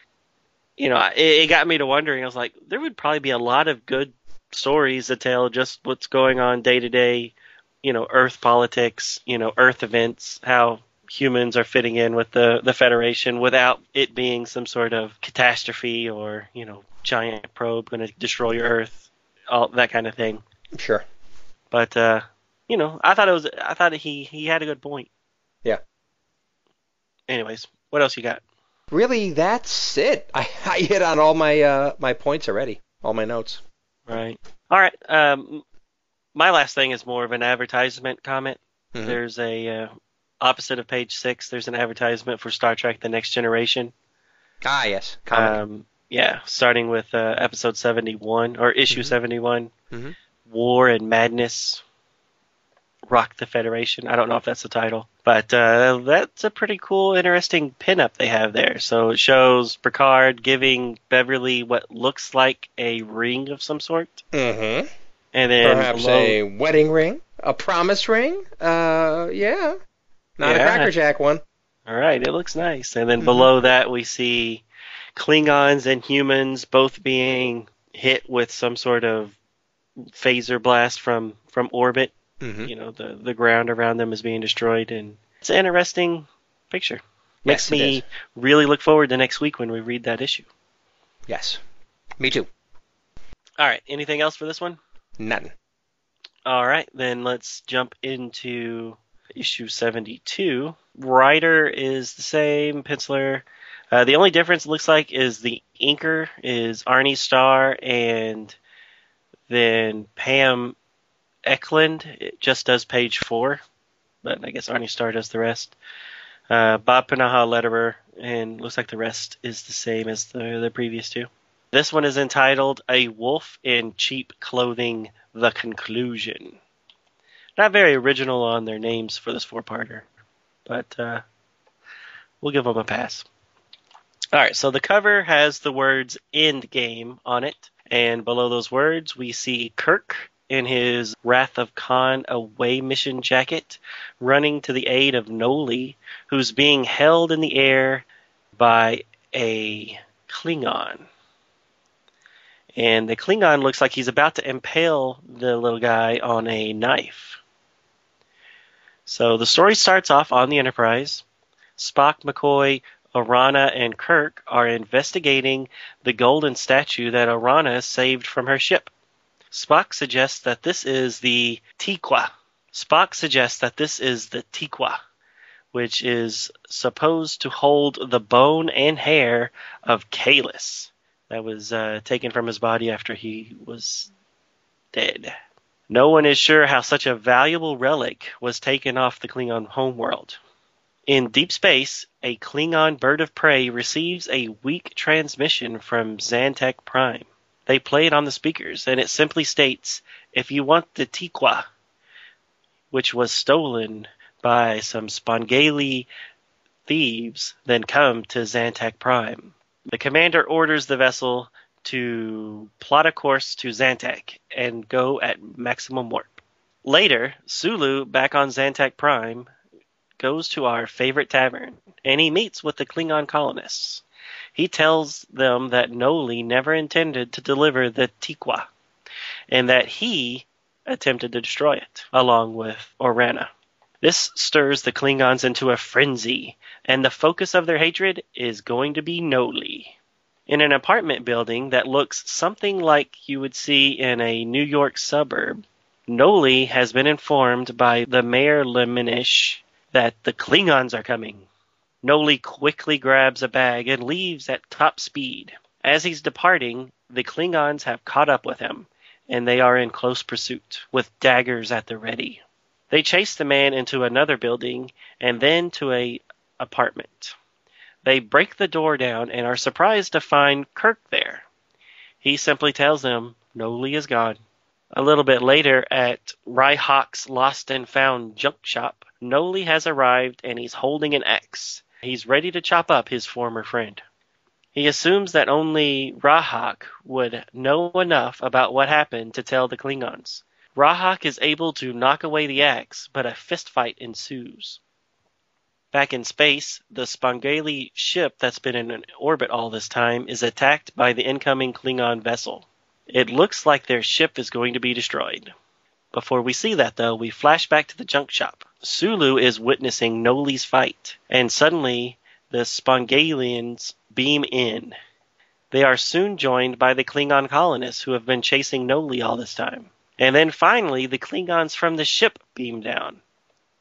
You know, it, it got me to wondering. I was like, there would probably be a lot of good stories to tell just what's going on day to day. You know, Earth politics. You know, Earth events. How humans are fitting in with the the Federation without it being some sort of catastrophe or you know giant probe going to destroy your Earth, all that kind of thing. Sure. But uh, you know, I thought it was I thought he he had a good point. Yeah. Anyways, what else you got? Really, that's it. I, I hit on all my uh, my points already, all my notes. Right. All right. Um, my last thing is more of an advertisement comment. Mhm. There's a uh, opposite of page six. There's an advertisement for Star Trek: The Next Generation. Ah, yes. Um, yeah, starting with uh, episode 71 or issue Mhm. 71, Mhm. War and Madness, Rock the Federation. I don't know if that's the title, but uh, that's a pretty cool, interesting pinup they have there. So it shows Picard giving Beverly what looks like a ring of some sort, mm-hmm. And then Perhaps below- a wedding ring, a promise ring. Uh, yeah. Not a Yeah. Cracker Jack one. All right, it looks nice. And then Mhm. below that, we see Klingons and humans both being hit with some sort of phaser blast from from orbit. Mm-hmm. You know, the the ground around them is being destroyed, and it's an interesting picture. Makes Yes, me really look forward to next week when we read that issue. Yes. Me too. All right, anything else for this one? Nothing. All right, then let's jump into issue 72. Writer is the same, penciler. Uh, the only difference it looks like is the inker is Arne Starr, and then Pam Eklund it just does page four, but I guess Arne Starr does the rest. Uh, Bob Pinaha letterer, and looks like the rest is the same as the, the previous two. This one is entitled A Wolf in Cheap Clothing The Conclusion. Not very original on their names for this four parter, but uh, we'll give them a pass. Alright, so the cover has the words End Game on it, and below those words we see Kirk in his Wrath of Khan away mission jacket running to the aid of Noli, who's being held in the air by a Klingon and the Klingon looks like he's about to impale the little guy on a knife. So the story starts off on the Enterprise. Spock, McCoy, Orana, and Kirk are investigating the golden statue that Orana saved from her ship. Spock suggests that this is the Tiqua. Spock suggests that this is the Tiqua, which is supposed to hold the bone and hair of Kahless that was uh, taken from his body after he was dead. No one is sure how such a valuable relic was taken off the Klingon homeworld. In deep space, a Klingon bird of prey receives a weak transmission from Zantek Prime. They play it on the speakers, and it simply states, if you want the Tiqua, which was stolen by some Spangali thieves, then come to Zantek Prime. The commander orders the vessel to plot a course to Zantek and go at maximum warp. Later, Sulu, back on Zantek Prime, goes to our favorite tavern and he meets with the Klingon colonists. He tells them that Noli never intended to deliver the Tiqua and that he attempted to destroy it, along with Orana. This stirs the Klingons into a frenzy, and the focus of their hatred is going to be Noli. In an apartment building that looks something like you would see in a New York suburb, Noli has been informed by the Mayor Lemonish that the Klingons are coming. Noli quickly grabs a bag and leaves at top speed. As he's departing, the Klingons have caught up with him, and they are in close pursuit, with daggers at the ready. They chase the man into another building and then to a apartment. They break the door down and are surprised to find Kirk there. He simply tells them Noli is gone. A little bit later at Ryhawk's Lost and Found junk shop, Noli has arrived and he's holding an axe. He's ready to chop up his former friend. He assumes that only Rahak would know enough about what happened to tell the Klingons. Rahak is able to knock away the axe, but a fistfight ensues. Back in space, the Spangali ship that's been in orbit all this time is attacked by the incoming Klingon vessel. It looks like their ship is going to be destroyed. Before we see that, though, we flash back to the junk shop. Sulu is witnessing Noli's fight, and suddenly the Spangalians beam in. They are soon joined by the Klingon colonists who have been chasing Noli all this time. And then finally, the Klingons from the ship beam down.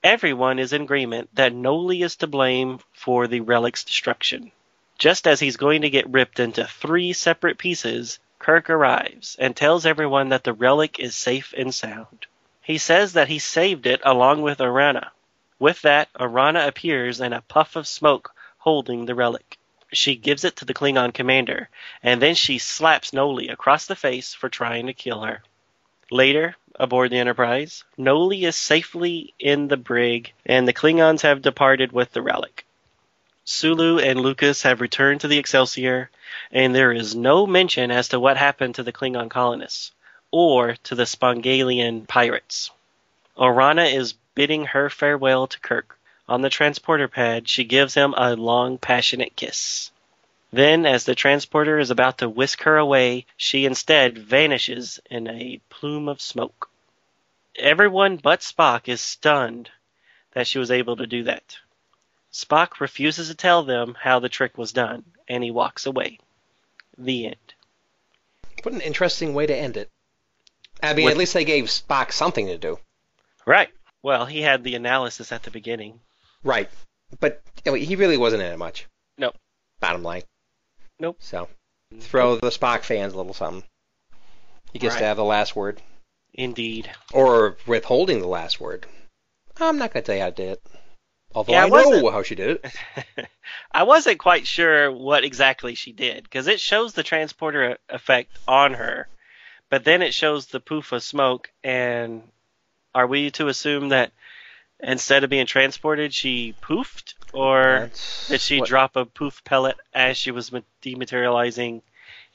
Everyone is in agreement that Noli is to blame for the relic's destruction. Just as he's going to get ripped into three separate pieces, Kirk arrives and tells everyone that the relic is safe and sound. He says that he saved it along with Arana. With that, Arana appears in a puff of smoke holding the relic. She gives it to the Klingon commander, and then she slaps Noli across the face for trying to kill her. Later, aboard the Enterprise, Noli is safely in the brig, and the Klingons have departed with the relic. Sulu and Lucas have returned to the Excelsior, and there is no mention as to what happened to the Klingon colonists or to the Spongalian pirates. Orana is bidding her farewell to Kirk. On the transporter pad, she gives him a long, passionate kiss. Then, as the transporter is about to whisk her away, she instead vanishes in a plume of smoke. Everyone but Spock is stunned that she was able to do that. Spock refuses to tell them how the trick was done, and he walks away. The end. What an interesting way to end it. I mean, With- at least they gave Spock something to do. Right. Well, he had the analysis at the beginning. Right. But he really wasn't in it much. No. Bottom line. Nope. So mm-hmm. throw the Spock fans a little something. He gets to have the last word. Indeed. Or withholding the last word. I'm not going to tell you how to do it. Although Yeah, I I know how she did it. I wasn't quite sure what exactly she did because it shows the transporter effect on her, but then it shows the poof of smoke. And are we to assume that instead of being transported, she poofed, or That's did she what- drop a poof pellet as she was dematerializing,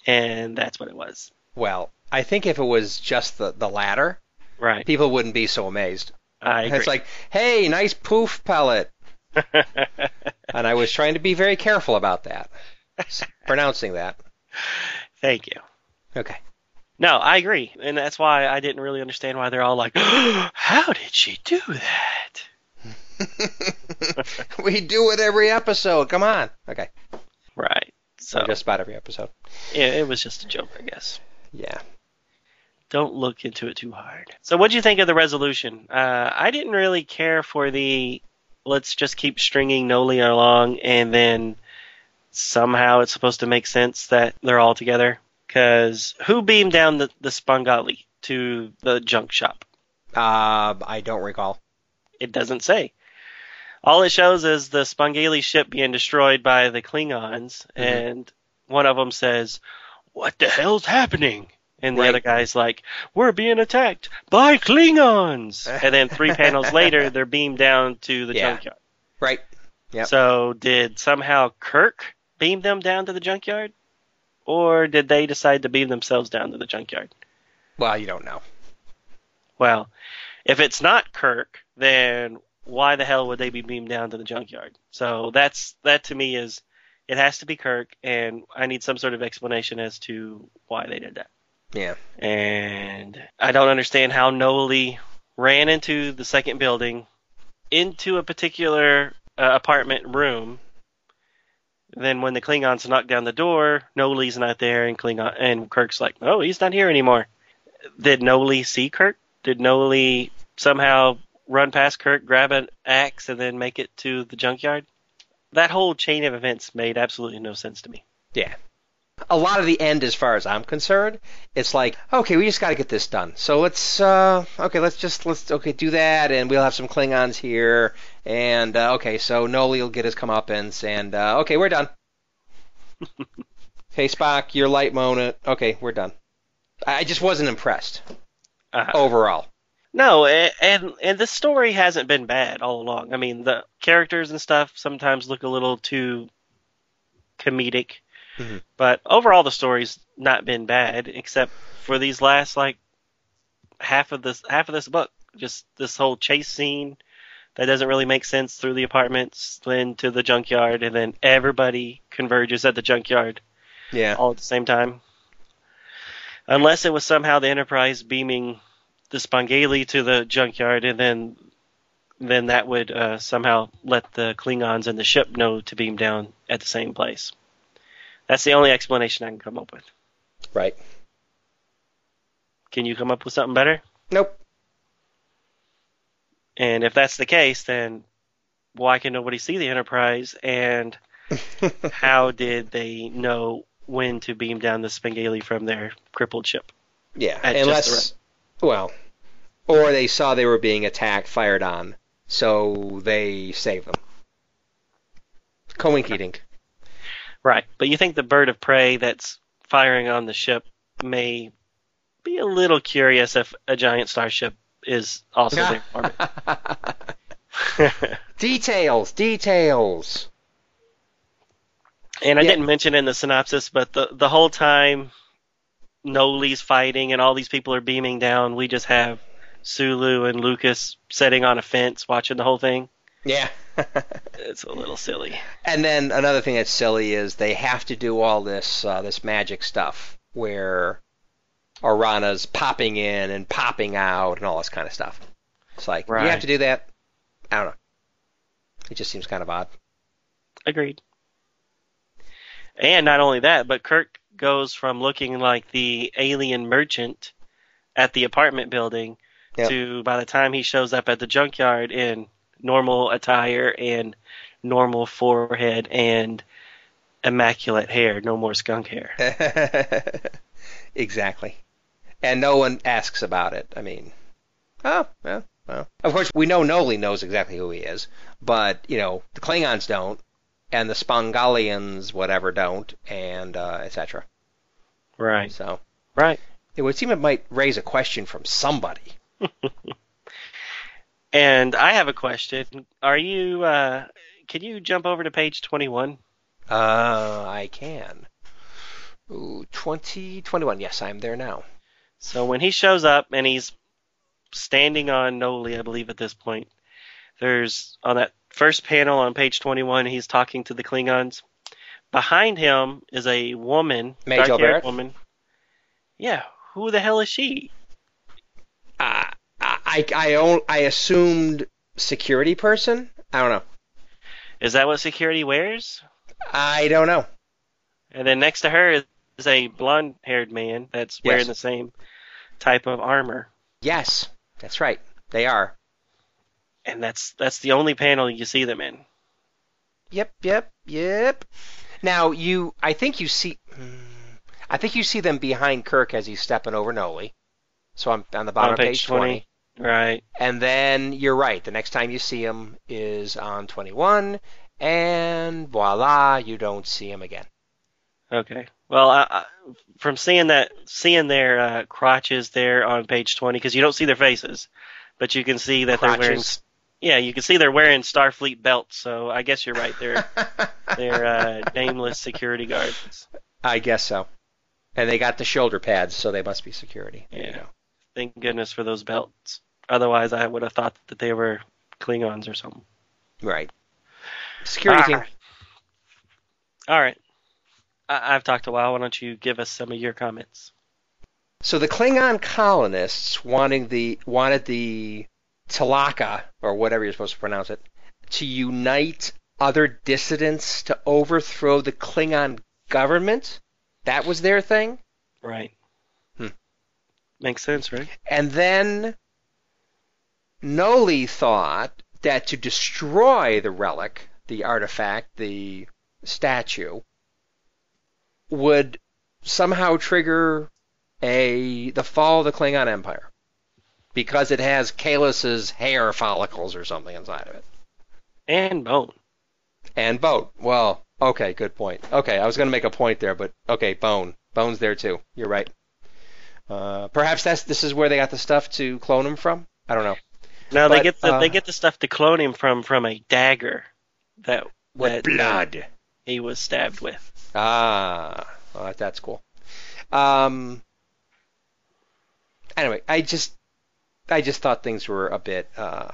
and that's what it was? Well, I think if it was just the, the latter, Right. people wouldn't be so amazed. I agree. It's like, hey, nice poof pellet. And I was trying to be very careful about that. pronouncing that. Thank you. Okay. No, I agree, and that's why I didn't really understand why they're all like, "How did she do that?" we do it every episode. Come on. Okay. Right. So So just about every episode. yeah, it was just a joke, I guess. Yeah. Don't look into it too hard. So, what do you think of the resolution? Uh, I didn't really care for the let's just keep stringing Noli along, and then somehow it's supposed to make sense that they're all together. Because who beamed down the, the Spangali to the junk shop? Uh, I don't recall. It doesn't say. All it shows is the Spangali ship being destroyed by the Klingons, Mhm. and one of them says, "What the hell's happening?" And the Right. other guy's like, "We're being attacked by Klingons." and then three panels later, they're beamed down to the Yeah. junkyard. Right. Yep. So did somehow Kirk beam them down to the junkyard, or did they decide to beam themselves down to the junkyard? Well, you don't know. Well, if it's not Kirk, then why the hell would they be beamed down to the junkyard? So that's that to me is it has to be Kirk, and I need some sort of explanation as to why they did that. Yeah. And I don't understand how Noli ran into the second building, into a particular uh, apartment room. Then when the Klingons knock down the door, Noli's not there, and Klingon and Kirk's like, "Oh, he's not here anymore." Did Noli see Kirk? Did Noli somehow run past Kirk, grab an axe, and then make it to the junkyard? That whole chain of events made absolutely no sense to me. Yeah. A lot of the end, as far as I'm concerned, it's like, okay, we just got to get this done. So let's, uh, okay, let's just let's okay do that, and we'll have some Klingons here, and uh, okay, so Noli will get his comeuppance, and uh, okay, we're done. hey Spock, your light moment. Okay, we're done. I just wasn't impressed uh-huh. overall. No, and and the story hasn't been bad all along. I mean, the characters and stuff sometimes look a little too comedic, Mhm. but overall the story's not been bad, except for these last like half of this half of this book. Just this whole chase scene that doesn't really make sense through the apartments, then to the junkyard, and then everybody converges at the junkyard Yeah. all at the same time. Unless it was somehow the Enterprise beaming the Spangali to the junkyard, and then then that would uh, somehow let the Klingons and the ship know to beam down at the same place. That's the only explanation I can come up with. Right. Can you come up with something better? Nope. And if that's the case, then why can nobody see the Enterprise? And how did they know when to beam down the Spangali from their crippled ship? Yeah, unless, well, or they saw they were being attacked, fired on, so they saved them. Coinky dink. Right. But you think the bird of prey that's firing on the ship may be a little curious if a giant starship is also there orbit. details, details. And I Yeah. didn't mention in the synopsis, but the the whole time Noli's fighting and all these people are beaming down, we just have Sulu and Lucas sitting on a fence watching the whole thing. Yeah. It's a little silly. and then another thing that's silly is they have to do all this uh, this magic stuff where Orana's popping in and popping out and all this kind of stuff. It's like you have to do that. I don't know. It just seems kind of odd. Agreed. And not only that, but Kirk goes from looking like the alien merchant at the apartment building Yep. to by the time he shows up at the junkyard in normal attire and normal forehead and immaculate hair, no more skunk hair. exactly. And no one asks about it. I mean, oh, well, well. Of course, we know Noli knows exactly who he is, but, you know, the Klingons don't, and the Spongalians, whatever, don't, and uh, etc. Right. So Right. it would seem it might raise a question from somebody. And I have a question. Are you uh can you jump over to page 21? Uh, I can. Ooh, 2021. Yes, I'm there now. So when he shows up and he's standing on Noli, I believe at this point, there's on that first panel on page 21, he's talking to the Klingons. Behind him is a woman, dark-haired woman. Yeah, who the hell is she? Uh, I, I, own, I assumed security person. I don't know. Is that what security wears? I don't know. And then next to her is a blonde-haired man that's wearing Yes. the same type of armor. Yes, that's right. They are. And that's that's the only panel you see them in. Yep, yep, yep. Now you, I think you see, I think you see them behind Kirk as he's stepping over Noli. So I'm on the bottom On of page page 20. 20. Right. And then you're right. The next time you see him is on 21, and voila, you don't see him again. Okay. Well, I, I, from seeing that, seeing their uh, crotches there on page twenty, because you don't see their faces, but you can see that they're wearing. Crotches. Yeah, you can see they're wearing Starfleet belts. So I guess you're right. They're they're uh, nameless security guards. I guess so. And they got the shoulder pads, so they must be security. There you Yeah. go. Thank goodness for those belts. Otherwise, I would have thought that they were Klingons or something. Right. Security team. All right. All right. I, I've talked a while. Why don't you give us some of your comments? So the Klingon colonists wanting the wanted the Talaka or whatever you're supposed to pronounce it to unite other dissidents to overthrow the Klingon government. That was their thing. Right. Hmm. Makes sense, right? And then Noli thought that to destroy the relic, the artifact, the statue, would somehow trigger a the fall of the Klingon Empire because it has Kahless's hair follicles or something inside of it. And bone. And bone. Well, okay, good point. Okay, I was going to make a point there, but okay, bone. Bone's there too. You're right. Uh, perhaps that's this is where they got the stuff to clone him from. I don't know. No, they get the uh, they get the stuff to clone him from from a dagger that With that uh, blood. he was stabbed with. Ah, well, that- that's cool. Um. Anyway, I just, I just thought things were a bit, uh,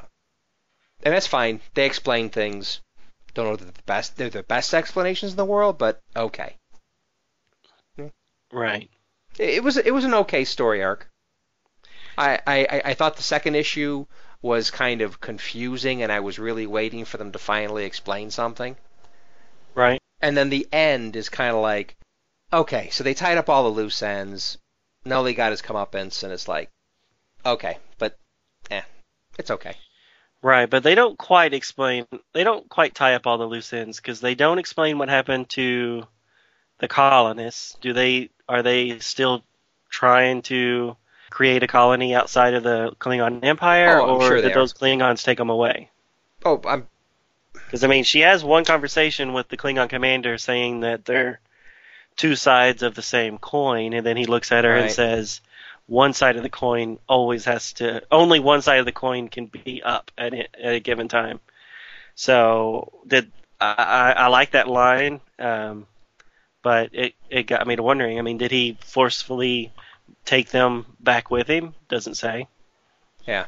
and that's fine. They explain things. Don't know that the best, they're the best explanations in the world, but okay. Right. It it was, it was an okay story arc. I, I, I- thought the second issue was kind of confusing, and I was really waiting for them to finally explain something. Right. And then the end is kind of like, okay, so they tied up all the loose ends. Noli got his comeuppance, and it's like, okay, but eh, it's okay. Right, but they don't quite explain. They don't quite tie up all the loose ends because they don't explain what happened to the colonists. Do they? Are they still trying to create a colony outside of the Klingon Empire, Oh, or sure did those Klingons take them away? Oh, I'm Because I mean, she has one conversation with the Klingon commander saying that they're two sides of the same coin, and then he looks at her and says, "One side of the coin always has to. Only one side of the coin can be up at at a given time." So did I, I, I like that line, um, but it it got me to wondering. I mean, did he forcefully take them back with him? Doesn't say. Yeah.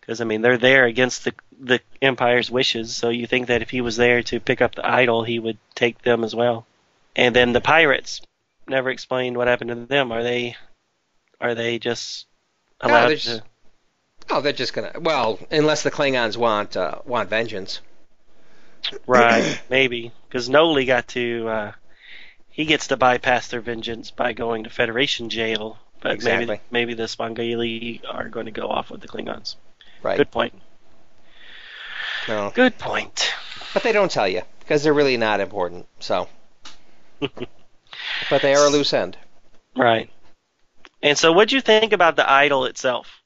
Because I mean, they're there against the the Empire's wishes. So you think that if he was there to pick up the idol, he would take them as well. And then the pirates never explained what happened to them. Are they are they just No, they're to? just- oh, they're just gonna. Well, unless the Klingons want uh, want vengeance. Right, maybe because Noli got to uh, he gets to bypass their vengeance by going to Federation jail. But Exactly. maybe maybe the Spangali are going to go off with the Klingons. Right. Good point. No. Good point. But they don't tell you because they're really not important. So. but they are a loose end. Right. And so, what'd you think about the idol itself?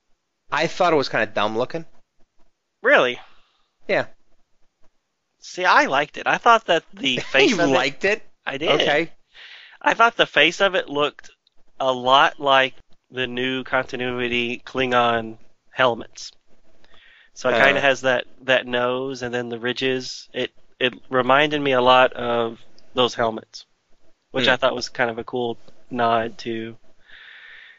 I thought it was kind of dumb looking. Really? Yeah. See, I liked it. I thought that the face you liked it? it. I did. Okay. I thought the face of it looked a lot like the new continuity Klingon helmets. So it Uh. kind of has that that nose and then the ridges. It it reminded me a lot of those helmets, which Hmm. I thought was kind of a cool nod to,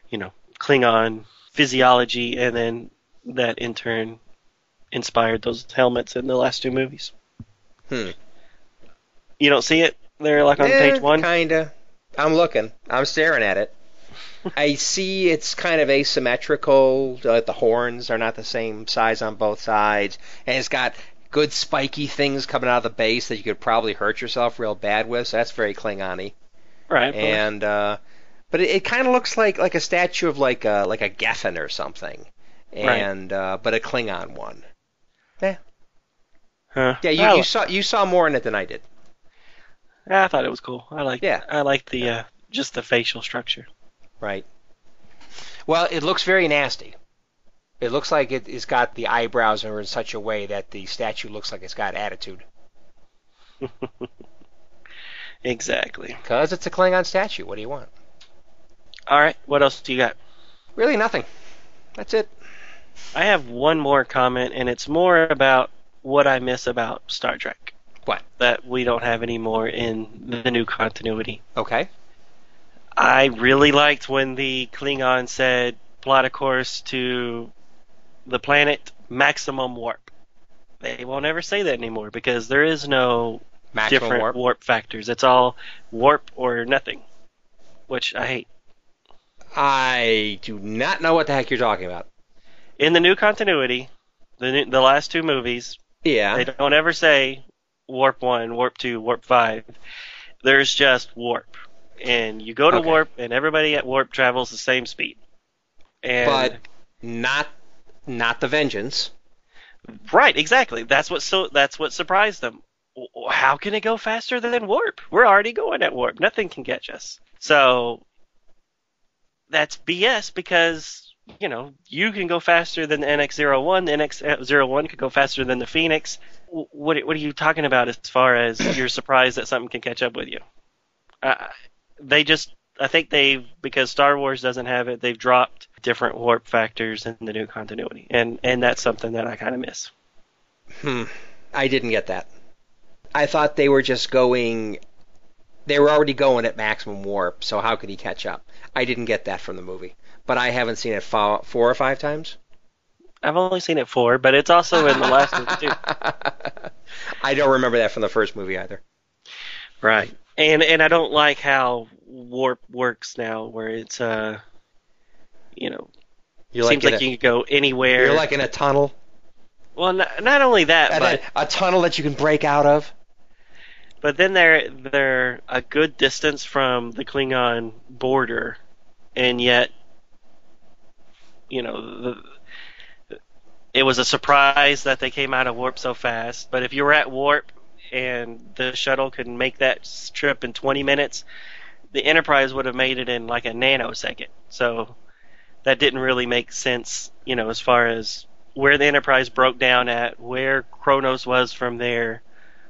you know, Klingon physiology, and then that in turn inspired those helmets in the last two movies. Hmm. You don't see it there, like on Eh, page one. Kinda. I'm looking. I'm staring at it. I see it's kind of asymmetrical. Uh, the horns are not the same size on both sides, and it's got good spiky things coming out of the base that you could probably hurt yourself real bad with. So that's very Klingon-y. Right. And uh, but it, it kind of looks like like a statue of like a like a Geffen or something, Right. and uh, but a Klingon one. Yeah. Huh. Yeah, you, you saw you saw more in it than I did. I thought it was cool. I like. Yeah. I like the uh, just the facial structure. Right. Well, it looks very nasty. It looks like it, it's got the eyebrows in such a way that the statue looks like it's got attitude. exactly. Because it's a Klingon statue. What do you want? All right. What else do you got? Really, nothing. That's it. I have one more comment, and it's more about what I miss about Star Trek. What? That we don't have anymore in the new continuity. Okay. I really liked when the Klingon said, plot a course to the planet maximum warp. They won't ever say that anymore because there is no Maximum different warp. warp. factors. It's all warp or nothing, which I hate. I do not know what the heck you're talking about. In the new continuity, the new, the last two movies, Yeah. they don't ever say warp one, warp two, warp five. There's just warp, and you go to Okay. warp, and everybody at warp travels the same speed. And But not not the vengeance. Right, exactly. That's what so that's what surprised them. How can it go faster than warp? We're already going at warp. Nothing can catch us. So that's BS because you know you can go faster than the NX01. The NX01 could go faster than the Phoenix. What what are you talking about as far as you're surprised that something can catch up with you? Uh, they just I think they've because Star Wars doesn't have it. They've dropped different warp factors in the new continuity, and and that's something that I kind of miss. Hmm. I didn't get that. I thought they were just going. They were already going at maximum warp, so how could he catch up? I didn't get that from the movie, but I haven't seen it fo- four or five times. I've only seen it four, but it's also in the last movie too. I don't remember that from the first movie either. Right. And and I don't like how warp works now, where it's uh, you know, You're seems like, like, in you can go anywhere. you're like in a tunnel, well, not, not only that, and but a, a tunnel that you can break out of. But then they're they're a good distance from the Klingon border, and yet, you know, the, it was a surprise that they came out of warp so fast. But if you were at warp and the shuttle could make that trip in 20 minutes, the Enterprise would have made it in like a nanosecond. So that didn't really make sense, you know, as far as where the Enterprise broke down at, where Kronos was from there,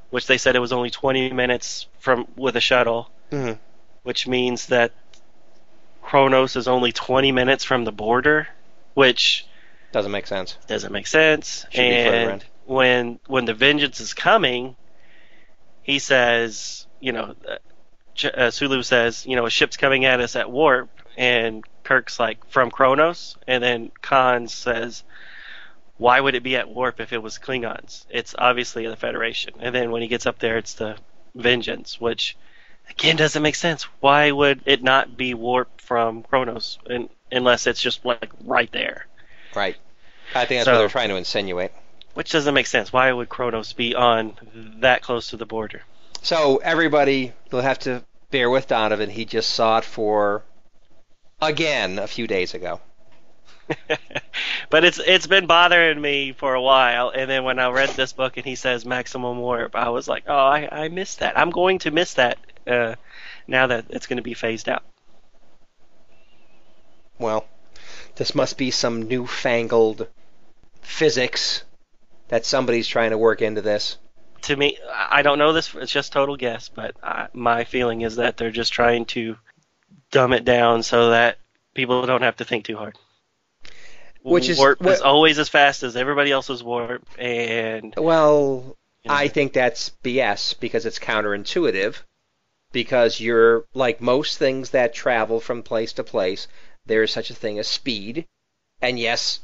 which they said it was only 20 minutes from with a shuttle, hmm which means that Kronos is only 20 minutes from the border, which Doesn't make sense. doesn't make sense. Should and when when the vengeance is coming, he says, you know, uh, uh, Sulu says, you know, a ship's coming at us at warp, and Kirk's like from Kronos, and then Khan says, why would it be at warp if it was Klingons? It's obviously the Federation. And then when he gets up there, it's the vengeance, which again doesn't make sense. Why would it not be warp from Kronos, and, unless it's just like right there? Right. I think that's So- what they're trying to insinuate. Which doesn't make sense. Why would Kronos be on that close to the border? So everybody will have to bear with Donovan. He just saw it for again a few days ago. but it's it's been bothering me for a while, and then when I read this book and he says maximum warp, I was like, oh, I, I missed that. I'm going to miss that uh, now that it's going to be phased out. Well, this must be some newfangled physics that somebody's trying to work into this. To me, I I don't know this. It's just total guess, but I, my feeling is that they're just trying to dumb it down so that people don't have to think too hard. Which is- warp is always as fast as everybody else's warp, and Well, you know, I think that's BS because it's counterintuitive. Because you're like most things that travel from place to place, there is such a thing as speed. And yes,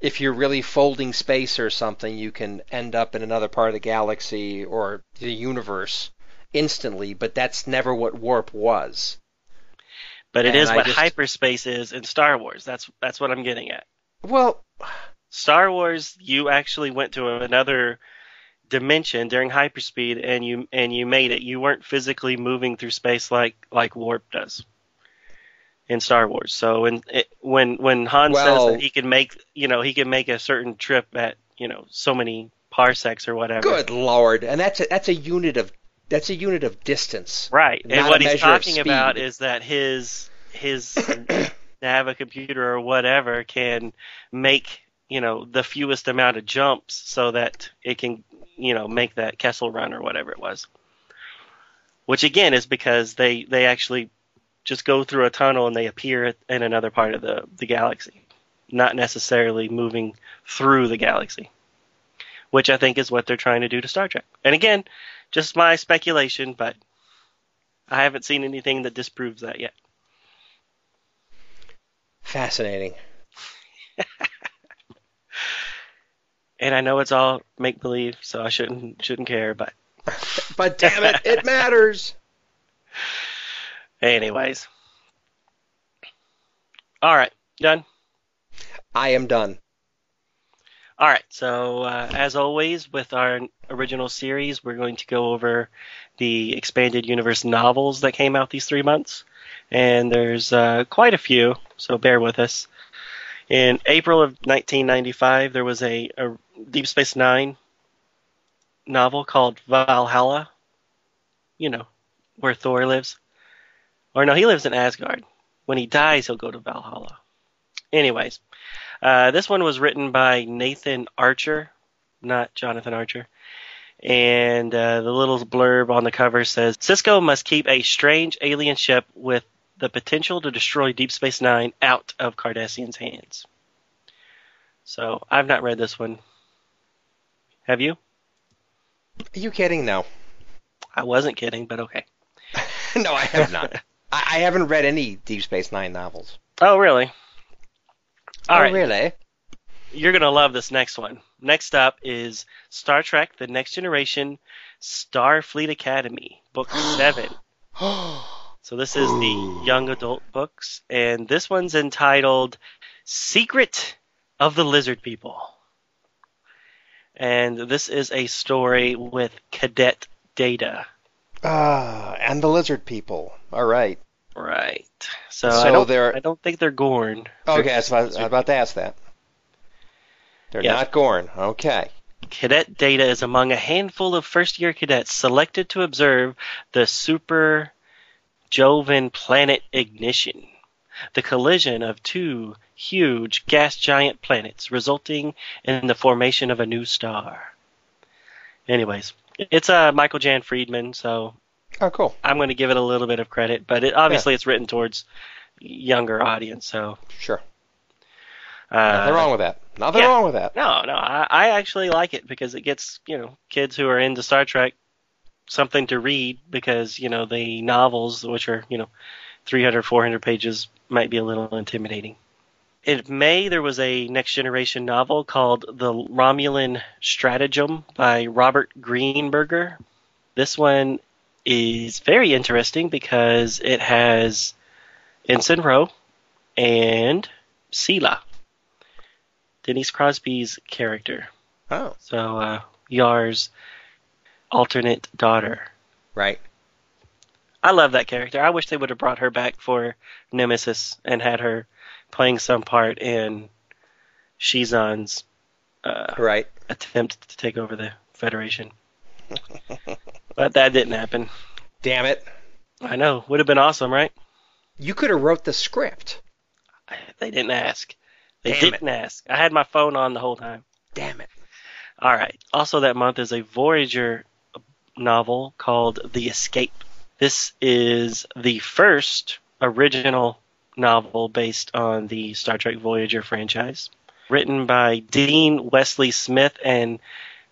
if you're really folding space or something, you can end up in another part of the galaxy or the universe instantly, but that's never what warp was. but it and is I what just- hyperspace is in Star Wars. That's that's what I'm getting at. Well, Star Wars, you actually went to another dimension during hyperspeed, and you and you made it. You weren't physically moving through space like like warp does in Star Wars. So when it, when when Han Well- says that he can make you know he can make a certain trip at you know so many parsecs or whatever. good lord, and that's a, that's a unit of that's a unit of distance. Right. And what he's talking about is that his his Nava computer or whatever can make, you know, the fewest amount of jumps so that it can, you know, make that Kessel run or whatever it was. Which again is because they they actually just go through a tunnel and they appear in another part of the the galaxy, not necessarily moving through the galaxy. Which I think is what they're trying to do to Star Trek. And again, just my speculation, but I haven't seen anything that disproves that yet. Fascinating. And I know it's all make believe, so I shouldn't shouldn't care. But But damn it, it matters. anyways, all right, done. I am done. All right, so uh, as always with our original series, we're going to go over the expanded universe novels that came out these three months, and there's uh, quite a few, so bear with us. In April of 1995, there was a, a Deep Space Nine novel called Valhalla. You know, where Thor lives. Or no, he lives in Asgard. When he dies, he'll go to Valhalla. Anyways, uh, this one was written by Nathan Archer, not Jonathan Archer. And uh, the little blurb on the cover says Sisko must keep a strange alien ship with the potential to destroy Deep Space Nine out of Cardassian's hands. So I've not read this one. Have you? Are you kidding? No. I wasn't kidding, but okay. no, I have not. I, I haven't read any Deep Space Nine novels. Oh, really? All oh, right. really? You're going to love this next one. Next up is Star Trek The Next Generation Starfleet Academy, Book 7. So this is the young adult books, and this one's entitled Secret of the Lizard People. And this is a story with Cadet Data. Ah, and the lizard people. All right. Right. So, So I don't they're- I don't think they're Gorn. Okay, I was about, I was about to ask that. They're Yeah. not Gorn. Okay. Cadet Data is among a handful of first year cadets selected to observe the super Jovian planet ignition. the collision of two huge gas giant planets, resulting in the formation of a new star. Anyways, it's uh, Michael Jan Friedman, so Oh, cool. I'm going to give it a little bit of credit, but it, obviously it's written towards younger audience, so. Sure. Uh, Nothing wrong with that. Nothing yeah. wrong with that. No, no, I, I actually like it because it gets you know kids who are into Star Trek something to read because you know the novels, which are you know 300, 400 pages, might be a little intimidating. In May, there was a Next Generation novel called The Romulan Stratagem by Robert Greenberger. This one is very interesting because it has Ensign Ro and Sela, Denise Crosby's character. Oh, So, uh, Yar's alternate daughter. right. I love that character. I wish they would have brought her back for Nemesis and had her playing some part in Shinzon's uh, Right. attempt to take over the Federation. but that didn't happen. Damn it. I know. Would have been awesome, right? You could have wrote the script. They didn't ask. They Damn didn't ask. I had my phone on the whole time. Damn it. All right. Also, that month is a Voyager novel called The Escape. This is the first original novel based on the Star Trek Voyager franchise, written by Dean Wesley Smith and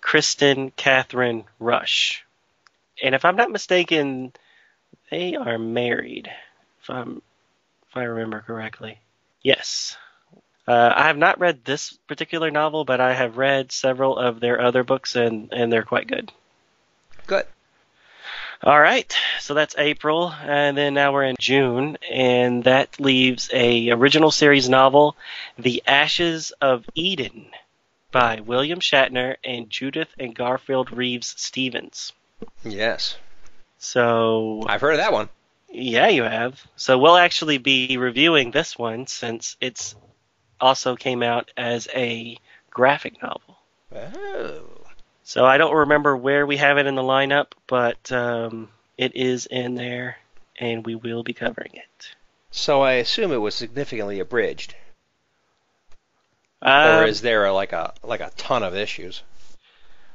Kristine Kathryn Rusch. And if I'm not mistaken, they are married. If I'm, if I remember correctly, yes. Uh, I have not read this particular novel, but I have read several of their other books, and, and they're quite good. Good. All right, so that's April, and then now we're in June, and that leaves a original series novel, The Ashes of Eden, by William Shatner and Judith and Garfield Reeves Stevens. Yes. So I've heard of that one. yeah, you have. So we'll actually be reviewing this one since it's also came out as a graphic novel. Oh. So I don't remember where we have it in the lineup, but um, it is in there, and we will be covering it. So I assume it was significantly abridged, Um, or is there a, like a like a ton of issues?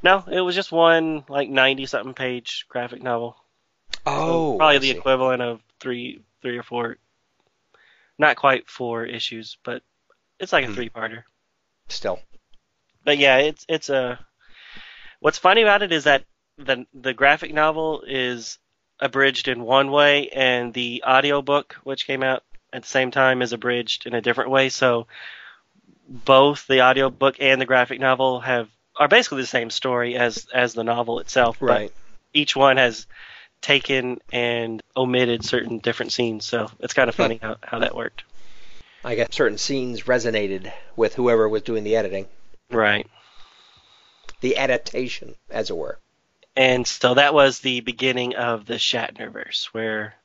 no, it was just one like ninety something page graphic novel. So Oh, probably the equivalent of three, three or four. Not quite four issues, but it's like a Hmm. three parter. Still, But yeah, it's it's a. What's funny about it is that the the graphic novel is abridged in one way, and the audiobook, which came out at the same time, is abridged in a different way. So both the audiobook and the graphic novel have are basically the same story as as the novel itself. right? each one has taken and omitted certain different scenes. So it's kind of funny how, how that worked. I guess certain scenes resonated with whoever was doing the editing, Right. The adaptation, as it were. And so that was the beginning of the Shatnerverse, where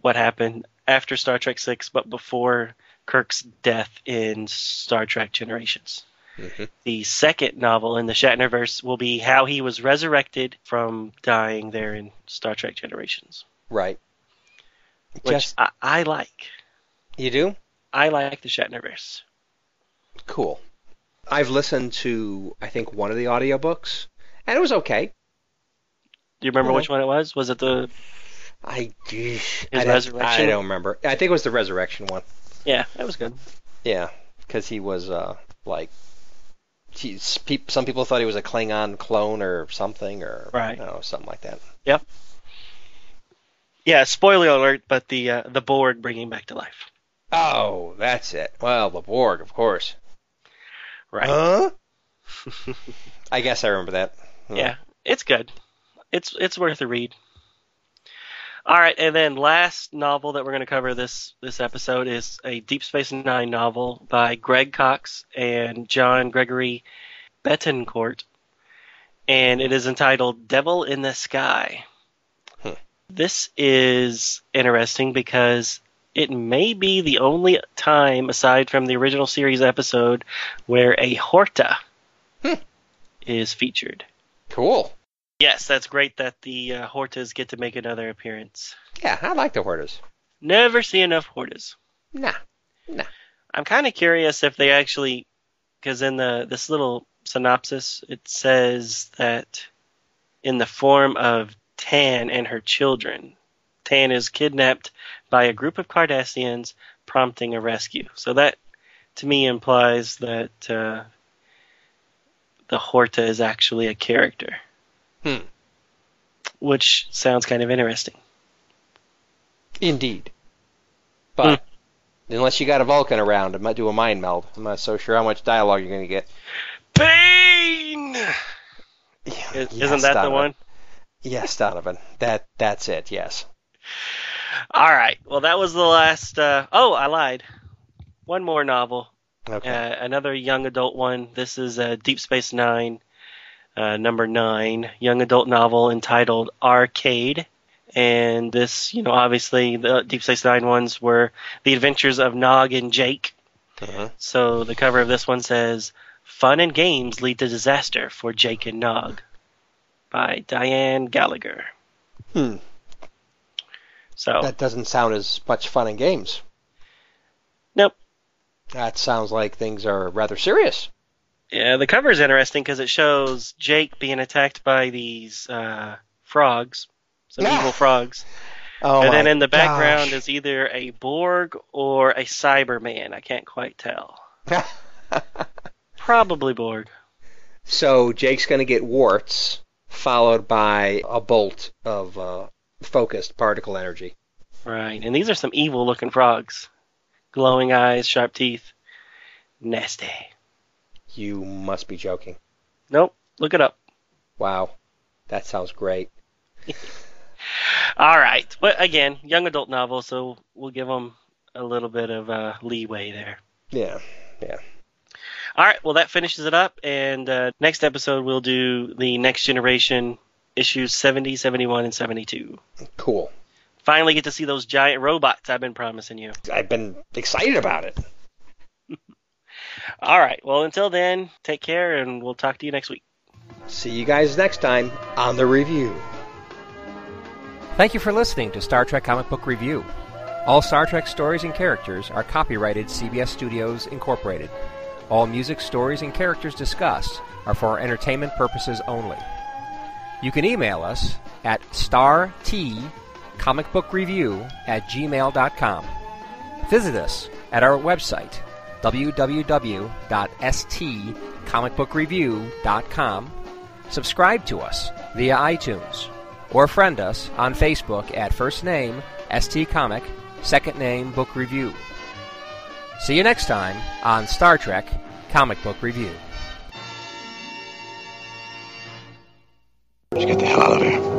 what happened after Star Trek Six, but before Kirk's death in Star Trek Generations. hmm The second novel in the Shatnerverse will be how he was resurrected from dying there in Star Trek Generations, Right. which Just I, I like. you do I like the Shatnerverse. cool. I've listened to I think one of the audiobooks, and it was okay. Do you remember Mhm. which one it was? Was it the I, I, don't, Resurrection? I don't remember. I think it was the resurrection one. Yeah, that was good. Yeah, because he was uh like, some people thought he was a Klingon clone or something, or Right. you know, something like that. Yep. Yeah, spoiler alert, but the uh, the Borg bringing back to life. Oh, that's it. Well, the Borg, of course. Right. Huh? I guess I remember that. yeah, it's good. It's it's worth a read. All right, and then last novel that we're going to cover this this episode is a Deep Space Nine novel by Greg Cox and John Gregory Betancourt, and it is entitled "Devil in the Sky." Hmm. This is interesting because it may be the only time, aside from the original series episode, where a Horta Hmm. is featured. Cool. Yes, that's great that the uh, Hortas get to make another appearance. Yeah, I like the Hortas. Never see enough Hortas. Nah, nah. I'm kind of curious if they actually, because in the this little synopsis it says that in the form of Tan and her children, Tan is kidnapped by a group of Cardassians, prompting a rescue. So that to me implies that uh, the Horta is actually a character, Hmm. which sounds kind of interesting. Indeed. But unless you got a Vulcan around, it might do a mind meld. I'm not so sure how much dialogue you're going to get. Pain. Yeah, Is, yes, that the one? Yes, Donovan. That that's it. Yes. All right. Well, that was the last. Uh, oh, I lied. One more novel. Okay. Uh, another young adult one. This is uh, Deep Space Nine, uh, number nine, young adult novel entitled Arcade. And this, you know, obviously the Deep Space Nine ones were the adventures of Nog and Jake. Mhm. So the cover of this one says, Fun and games lead to disaster for Jake and Nog by Diane Gallagher. Hmm. So, That doesn't sound as much fun and games. nope. That sounds like things are rather serious. Yeah, the cover is interesting because it shows Jake being attacked by these uh, frogs, some Ah. evil frogs. Oh and then in the background gosh. is either a Borg or a Cyberman. I can't quite tell. Probably Borg. so Jake's going to get warts, followed by a bolt of uh, focused particle energy. Right. And these are some evil looking frogs. Glowing eyes, sharp teeth. Nasty. You must be joking. Nope. Look it up. Wow, that sounds great. All right. But again, young adult novel, so we'll give them a little bit of uh, leeway there. Yeah, yeah. All right, well, that finishes it up. And uh, next episode, we'll do the next generation issues 70, 71, and 72. Cool. Finally, get to see those giant robots I've been promising you. I've been excited about it. All right, well, until then, take care, and we'll talk to you next week. See you guys next time on the review. Thank you for listening to Star Trek Comic Book Review. All Star Trek stories and characters are copyrighted CBS Studios Incorporated. All music, stories, and characters discussed are for entertainment purposes only. You can email us at startcomicbookreview at gmail.com. Visit us at our website, www.stcomicbookreview.com. Subscribe to us via iTunes or friend us on Facebook at first name ST Comic, second name Book Review. See you next time on Star Trek Comic Book Review. Let's get the hell out of here.